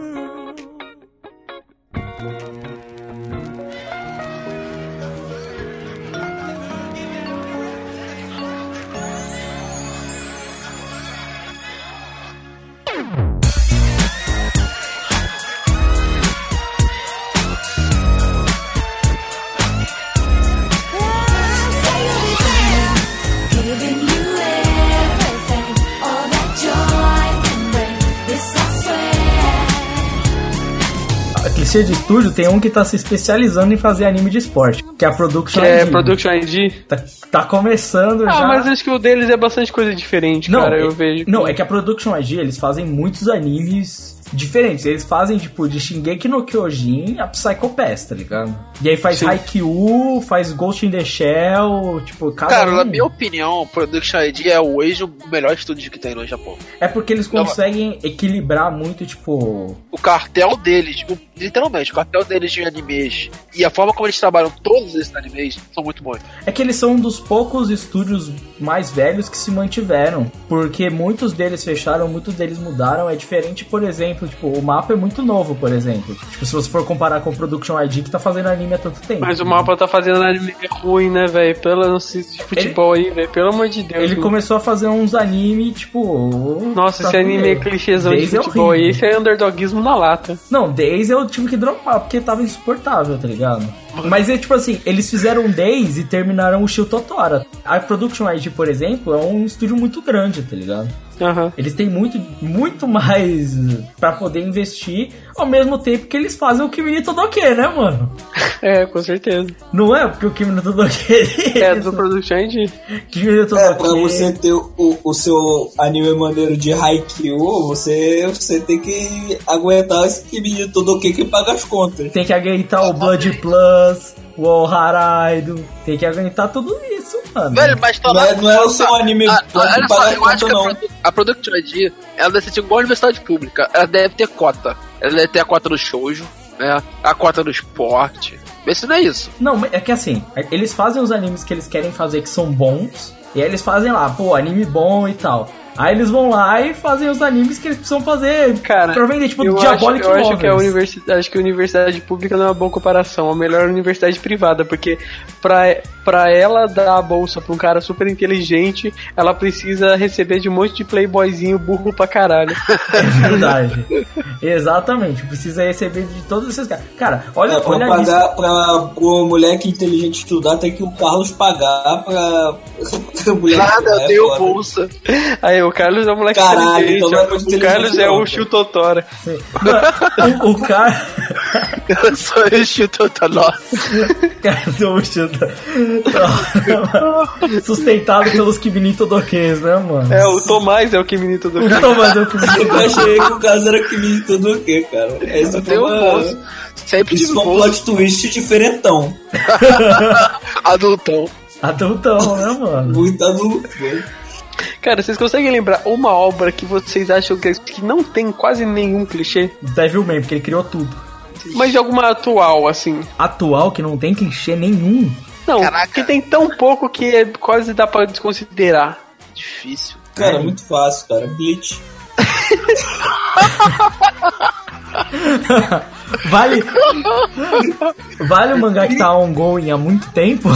De estúdio tem um que tá se especializando em fazer anime de esporte, que é a Production Que é ID. Production ID. Tá, tá começando Ah, já. mas acho que o deles é bastante coisa diferente, cara, eu é, vejo. Não, é que a Production IG, eles fazem muitos animes diferentes. Eles fazem, tipo, de Shingeki no Kyojin a Psycho Pass, tá ligado? E aí faz Sim. Haikyuu, faz Ghost in the Shell, tipo, cada Cara, um... na minha opinião, o Production ID é hoje o melhor estúdio que tem no Japão. É porque eles conseguem equilibrar muito, tipo... O cartel deles, tipo, literalmente, o cartel deles de animes e a forma como eles trabalham todos esses animes são muito bons. É que eles são um dos poucos estúdios mais velhos que se mantiveram. Porque muitos deles fecharam, muitos deles mudaram. É diferente, por exemplo, tipo, o mapa é muito novo, por exemplo. Tipo, se você for comparar com o Production ID que tá fazendo anime há tanto tempo. Mas o mapa tá fazendo anime ruim, né, velho? Pelo não sei, de futebol aí, velho. Pelo amor de Deus. Ele mano. começou a fazer uns anime, tipo. Nossa, tá esse anime é clichêzão de Days é futebol aí. horrível. Esse é underdogismo na lata. Não, Days eu tive que dropar porque tava insuportável, tá ligado? Mas é tipo assim, eles fizeram Days e terminaram o Shio Totora. A Production ID, por exemplo, é um estúdio muito grande, tá ligado? Eles têm muito, muito mais pra poder investir, ao mesmo tempo que eles fazem o Kimi no Todoke, né, mano? É, com certeza. Não é? Porque o Kimi no Todoke é do Production ID. Kimi no É, Todoke. pra você ter o, o seu anime maneiro de Haikyuu, você, você tem que aguentar esse Kimi todo o que que paga as contas. Tem que aguentar o Blood Plus, o Haraido, tem que aguentar tudo isso, mano. Velho, mas tá Não lá. é- não é o seu anime Ah, pode olha pagar só, eu acho que a, não. A Production ID, ela deve ser igual a universidade pública. Ela deve ter cota. Ela deve ter a cota do shoujo, né? A cota do esporte. Vê se não é isso. Não, é que assim, eles fazem os animes que eles querem fazer que são bons, e aí eles fazem lá, pô, anime bom e tal. Aí eles vão lá e fazem os animes que eles precisam fazer Cara, pra vender, tipo, eu Diabolic acho, eu acho que a universidade, acho que a universidade pública não é uma boa comparação, a melhor universidade privada, porque pra, pra ela dar a bolsa pra um cara super inteligente, ela precisa receber de um monte de playboyzinho burro pra caralho. É verdade. Exatamente, precisa receber de todos esses caras. Cara, olha, É, pra olha a pagar lista. pra, pro moleque inteligente estudar, tem que o Carlos pagar pra, Nada, eu é tenho foda. bolsa. Aí o Carlos é o moleque Caralho, inteligente, então não é muito o Carlos é o cara. Shio Totora. O, o cara. Eu sou o Chuto Nossa. Cara, do Chuta. Sustentado pelos Kibini Todokens, né, mano? É, o Tomás é o Kiminito do O Tomás é o Eu achei que o caso era o quê, cara? Esse Eu foi uma-. Sempre Isso tive foi um plot twist diferentão. Adultão. Adultão, né, mano? Muito adulto, velho. Cara, vocês conseguem lembrar uma obra que vocês acham que, que não tem quase nenhum clichê? Devilman, porque ele criou tudo. Mas de alguma atual, assim. Atual que não tem clichê nenhum. Não, que tem tão pouco que é, quase dá pra desconsiderar. Difícil. Cara, muito fácil, cara. Bleach. Vale. vale o mangá que tá ongoing há muito tempo?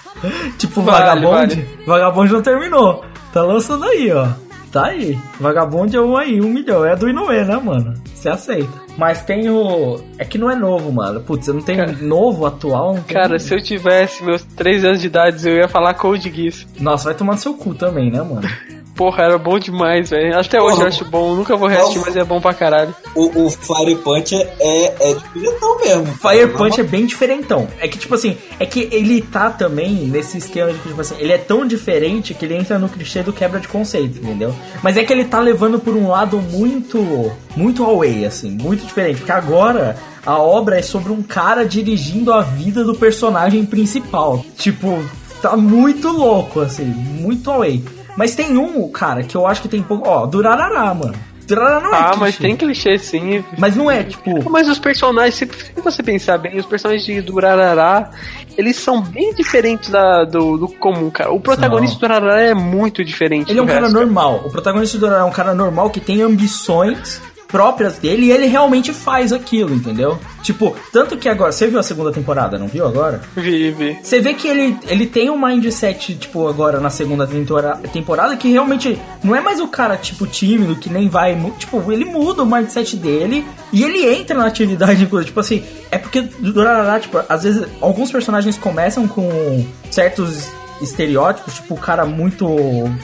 tipo Vale, Vagabond? Vagabond não terminou. Tá lançando aí, ó. Tá aí. Vagabond é um aí, um milhão. É do Inoue, né, mano? Você aceita. Mas tem o. É que não é novo, mano. Putz, eu não tenho novo, atual. Cara, se eu tivesse meus 3 anos de idade, eu ia falar Code Geass. Nossa, vai tomar no seu cu também, né, mano? Porra, era bom demais, velho. Até hoje eu acho bom. Nunca vou reassistir, mas é bom pra caralho. O, o Fire Punch é, é, é bilhetão mesmo. cara. Fire Punch é bem diferentão. É que, tipo assim, é que ele tá também nesse esquema de que, tipo assim, ele é tão diferente que ele entra no clichê do quebra de conceito, entendeu? Mas é que ele tá levando por um lado muito, muito away, assim, muito diferente. Porque agora a obra é sobre um cara dirigindo a vida do personagem principal. Tipo, tá muito louco, assim, muito away. Mas tem um, cara, que eu acho que tem pouco. Ó, Durarará, mano. Durarará não é Ah, clichê. mas tem clichê sim. Mas não é, tipo. Mas os personagens, se, se você pensar bem, os personagens de Durarará, eles são bem diferentes da, do, do comum, cara. O protagonista São. do Durarará é muito diferente. Ele é um do cara resto, normal. O protagonista do Dororo é um cara normal que tem ambições próprias dele e ele realmente faz aquilo, entendeu? Tipo, tanto que agora. Você viu a segunda temporada, não viu agora? Vive. Você vê que ele, ele tem um mindset, tipo, agora na segunda tempora- temporada, que realmente não é mais o cara, tipo, tímido, que nem vai. Tipo, ele muda o mindset dele e ele entra na atividade, inclusive. Tipo assim, é porque Durarará, tipo, às vezes alguns personagens começam com certos estereótipos, tipo, o cara muito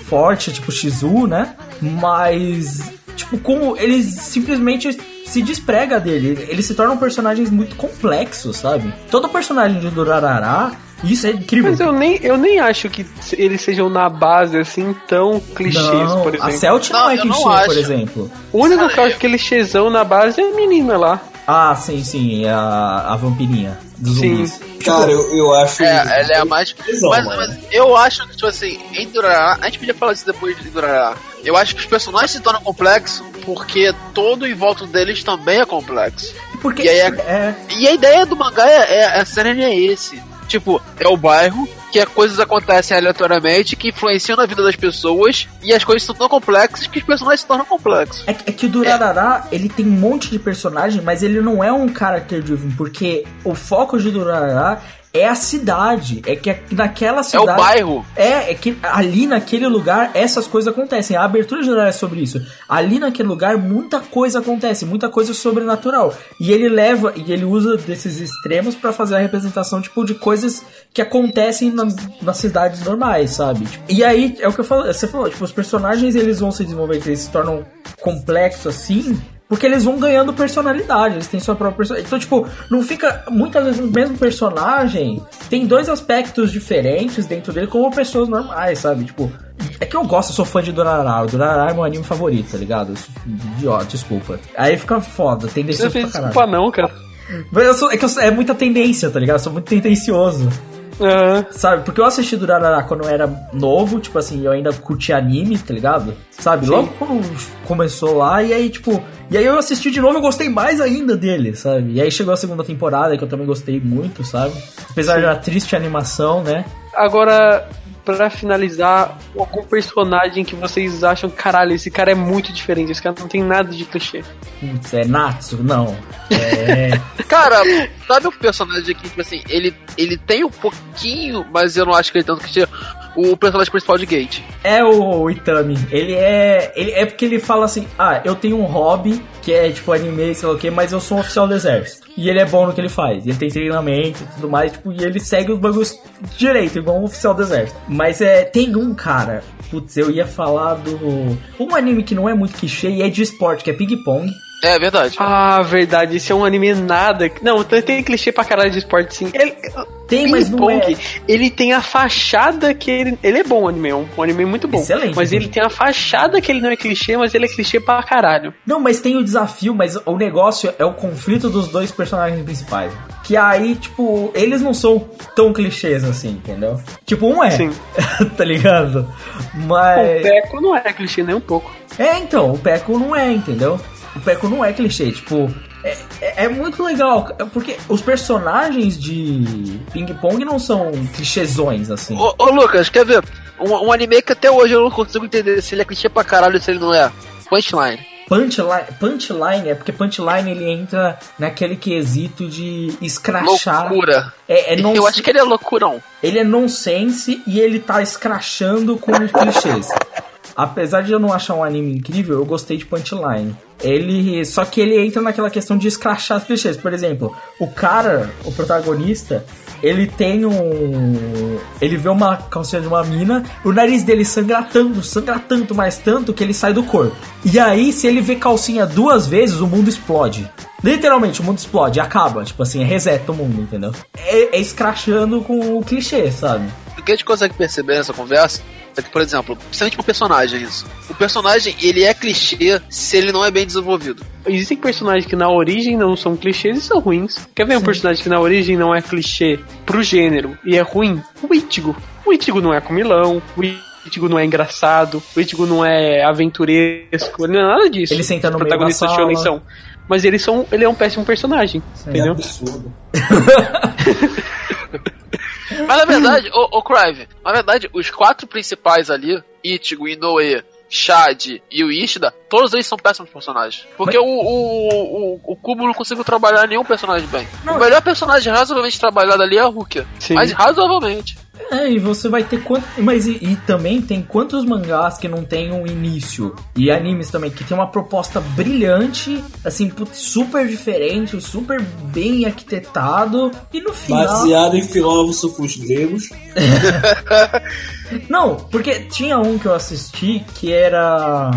forte, tipo Shizu, né? Mas, tipo, como ele simplesmente se desprega dele. Eles se tornam personagens muito complexos, sabe? Todo personagem de Durarará Isso é incrível. Mas eu nem, eu nem acho que eles sejam na base assim tão clichês, Não, por exemplo. a Celt não, é clichê, por exemplo. O único que eu acho clichêzão na base é a menina lá. Ah, sim, sim, a, a vampirinha dos Sim. zumbis. Cara, eu, eu acho. É, ela é a mais. Mas, mas eu acho que, tipo assim, em Durará, a gente podia falar disso depois de Durará. Eu acho que os personagens se tornam complexos porque todo em volta deles também é complexo. Porque e, aí, é... e a ideia do mangá é, é a série é esse. Tipo, é o bairro que as coisas acontecem aleatoriamente, que influenciam na vida das pessoas, e as coisas são tão complexas que os personagens se tornam complexos. É, é que o Durarará, ele tem um monte de personagem, mas ele não é um character driven, porque o foco de Durarará é a cidade. É que naquela cidade. É o bairro. É, é que ali naquele lugar essas coisas acontecem. A abertura Durarará é sobre isso. Ali naquele lugar muita coisa acontece, muita coisa sobrenatural. E ele leva, e ele usa desses extremos pra fazer a representação, tipo, de coisas que acontecem na- nas cidades normais, sabe? E aí, é o que eu falo, você falou, tipo, os personagens eles vão se desenvolver, eles se tornam complexos assim, porque eles vão ganhando personalidade, eles têm sua própria personalidade. Então, tipo, não fica. Muitas vezes o mesmo personagem tem dois aspectos diferentes dentro dele, como pessoas normais, sabe? Tipo, é que eu gosto, eu sou fã de Durarara. O Durarara é meu anime favorito, tá ligado? Idiota, desculpa. Aí fica foda, tem pra fez caralho. desculpa não, cara. Mas eu sou- é que eu sou- é muita tendência, tá ligado? Eu sou muito tendencioso. Sabe? Porque eu assisti Durarara quando eu era novo, tipo assim, eu ainda curti anime, tá ligado? Sabe? Sim. Logo quando começou lá, e aí, tipo. E aí eu assisti de novo eu gostei mais ainda dele, sabe? E aí chegou a segunda temporada, que eu também gostei muito, sabe? Apesar Sim. da triste animação, né? Agora, pra finalizar, algum personagem que vocês acham, caralho, esse cara é muito diferente, esse cara não tem nada de clichê. Putz, é Natsu? Não. É. Cara, sabe o personagem que, tipo assim, ele, ele tem um pouquinho, mas eu não acho que ele tanto que tinha o personagem principal de Gate. É o Itami. Ele é. Ele é porque ele fala assim: ah, eu tenho um hobby que é tipo anime, sei lá o que, mas eu sou um oficial do exército. E ele é bom no que ele faz. Ele tem treinamento e tudo mais, tipo, e ele segue os bagulhos direito, igual um oficial do exército. Mas é. Tem um cara. Putz, eu ia falar do. Um anime que não é muito clichê e é de esporte, que é Ping Pong. É verdade. Ah, verdade, esse é um anime nada. Não, tem tem clichê pra caralho de esporte sim. Ele, Tem, Ping mas não Pong, é. ele tem a fachada que ele. Ele é bom o anime, é um, um anime muito bom. Excelente, Mas ele tem a fachada que ele não é clichê, mas ele é clichê pra caralho. Não, mas tem o desafio, mas o negócio é o conflito dos dois personagens principais. Que aí, tipo, eles não são tão clichês assim, entendeu? Tipo, um é. Sim. tá ligado? O Mas. Peco não é clichê nem um pouco. É, então, o Peco não é, entendeu? O Peco não é clichê, tipo. É, é- é muito legal, porque os personagens de Ping Pong não são clichêsões, assim. Ô, ô, Lucas, quer ver? Um, um anime que até hoje eu não consigo entender se ele é clichê pra caralho ou se ele não é. Punchline. Punchline, punchline é porque punchline ele entra naquele quesito de escrachar. Loucura. É, é Eu nonsen- acho que ele é loucurão. Ele é nonsense e ele tá escrachando com os clichês. Apesar de eu não achar um anime incrível, eu gostei de Punchline. Ele. Só que ele entra naquela questão de escrachar os clichês. Por exemplo, o cara, o protagonista, ele tem um. Ele vê uma calcinha de uma mina, o nariz dele sangra tanto, sangra tanto, mais tanto, que ele sai do corpo. E aí, se ele vê calcinha duas vezes, o mundo explode. Literalmente, o mundo explode, acaba. Tipo assim, reseta o mundo, entendeu? É, é escrachando com o clichê, sabe? O que a gente consegue perceber nessa conversa é por exemplo, principalmente com o personagem, isso. O personagem, ele é clichê se ele não é bem desenvolvido. Existem personagens que na origem não são clichês e são ruins. Quer ver um personagem que na origem não é clichê pro gênero e é ruim? O Ichigo. O Ichigo não é comilão, o Ichigo não é engraçado, o Ichigo não é aventuresco, ele não é nada disso. Ele senta no Os meio da sala. são. Mas eles são, ele é um péssimo personagem, entendeu? absurdo. Mas na verdade, ô, ô Crive, na verdade, os quatro principais ali, Ichigo, Inoue, Shad e o Ishida, todos eles são péssimos personagens. Porque o, o, o, o Kubo não conseguiu trabalhar nenhum personagem bem. O melhor personagem razoavelmente trabalhado ali é a Rukia. Sim. Mas razoavelmente. É, e você vai ter quanto. Mas e, e também tem quantos mangás que não tem um início? E animes também, que tem uma proposta brilhante, assim, super diferente, super bem arquitetado, e no final. Baseado em filósofos gregos. Não, porque tinha um que eu assisti que era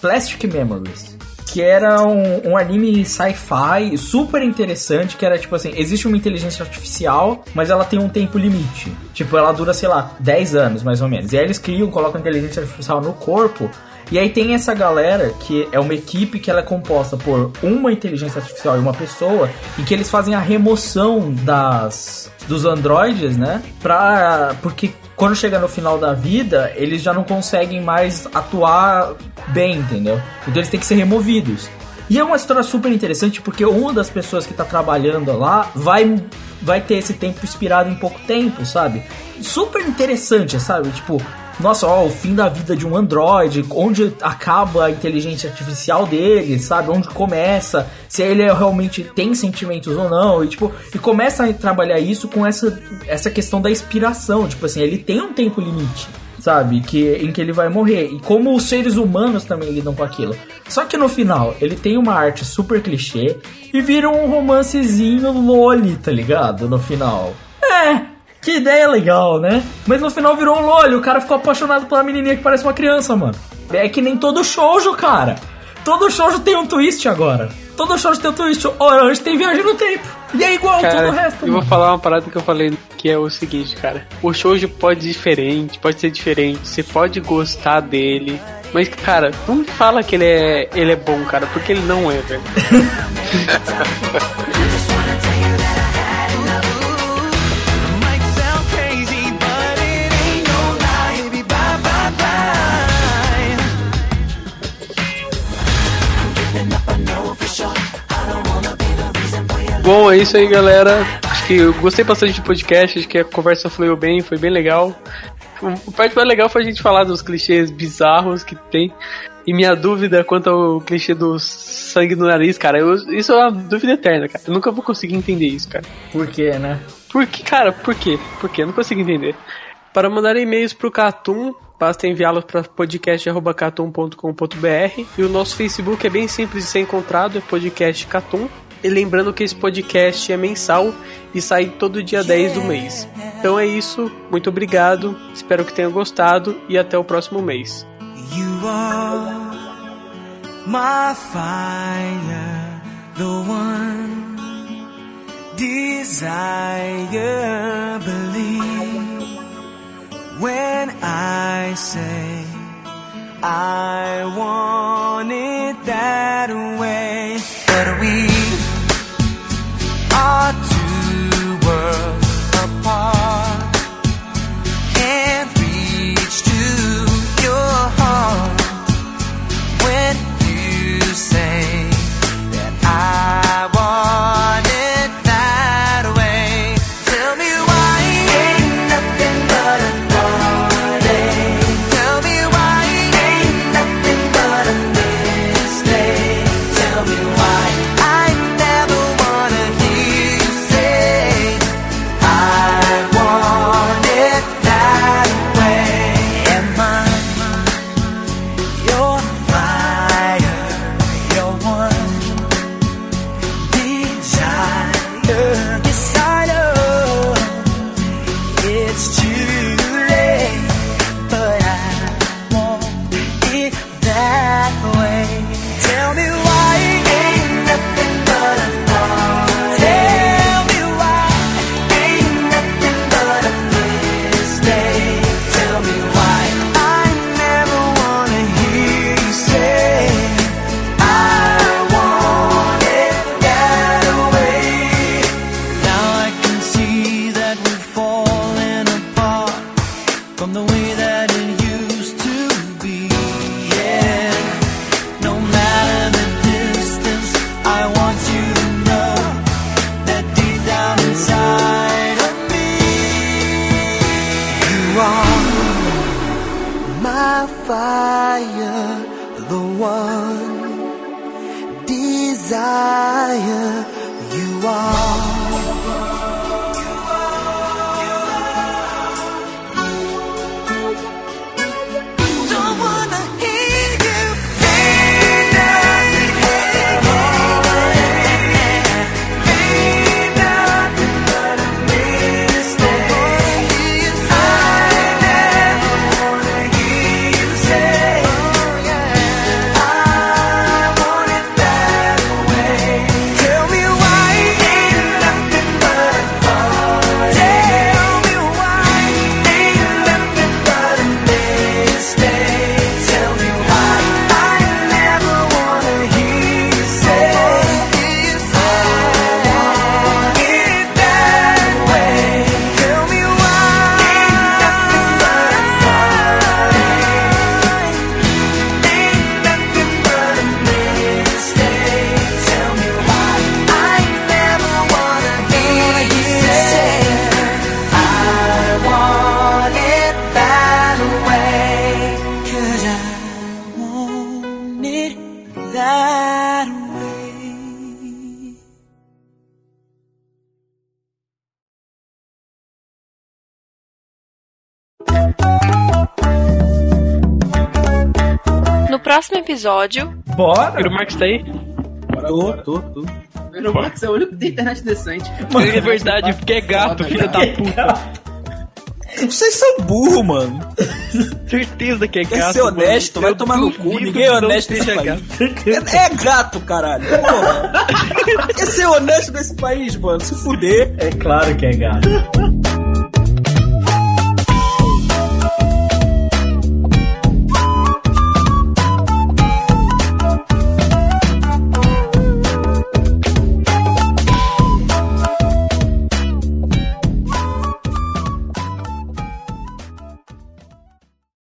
Plastic Memories. Que era um, um anime sci-fi super interessante, que era tipo assim, existe uma inteligência artificial, mas ela tem um tempo limite. Tipo, ela dura, sei lá, 10 anos mais ou menos. E aí eles criam, colocam inteligência artificial no corpo. E aí tem essa galera que é uma equipe que ela é composta por uma inteligência artificial e uma pessoa, e que eles fazem a remoção das dos androides, né? Pra, porque quando chega no final da vida, eles já não conseguem mais atuar bem, entendeu? Então eles têm que ser removidos. E é uma história super interessante porque uma das pessoas que tá trabalhando lá vai, vai ter esse tempo inspirado em pouco tempo, sabe? Super interessante, sabe? Tipo, nossa, ó, o fim da vida de um androide, onde acaba a inteligência artificial dele, sabe? Onde começa, se ele realmente tem sentimentos ou não, e tipo, e começa a trabalhar isso com essa, essa questão da inspiração, tipo assim, ele tem um tempo limite, sabe? Que, em que ele vai morrer. E como os seres humanos também lidam com aquilo. Só que no final, ele tem uma arte super clichê e vira um romancezinho loli, tá ligado? No final. É, que ideia legal, né? Mas no final virou um loli, o cara ficou apaixonado pela menininha que parece uma criança, mano. É que nem todo shoujo, cara. Todo shoujo tem um twist agora. Todo shoujo tem um twist. Orange tem viagem no tempo. E é igual Cara, todo o resto, eu vou mano. falar uma parada que eu falei, que é o seguinte, cara. O shoujo pode ser diferente, pode ser diferente, você pode gostar dele. Mas, cara, não me fala que ele é, ele é bom, cara, porque ele não é, velho. Bom, é isso aí, galera. Acho que eu gostei bastante do podcast, acho que a conversa fluiu bem, foi bem legal. O parte mais legal foi a gente falar dos clichês bizarros que tem. E minha dúvida quanto ao clichê do sangue no nariz, cara, eu- isso é uma dúvida eterna, cara. Eu nunca vou conseguir entender isso, cara. Por quê, né? Por que, cara, por quê? Por quê? Eu não consigo entender. Para mandar e-mails pro Catum, basta enviá-los para podcast.catum.com.br e o nosso Facebook é bem simples de ser encontrado, é podcast Catum. E lembrando que esse podcast é mensal e sai todo dia 10 do mês. Então é isso, muito obrigado, espero que tenham gostado e até o próximo mês. When I say I want it that way. Episódio, Bora! O Marcos tá aí? Tô, tô, tô. O Max é o único que tem internet decente. É verdade, porque é gato, filho da puta. Vocês são burro, mano. Certeza que é Quer gato. ser honesto, mano. vai tomar no cu. Ninguém é honesto nesse país. gato. É, é gato, caralho. Porra. Quer ser honesto nesse país, mano? Se fuder. É claro que é gato.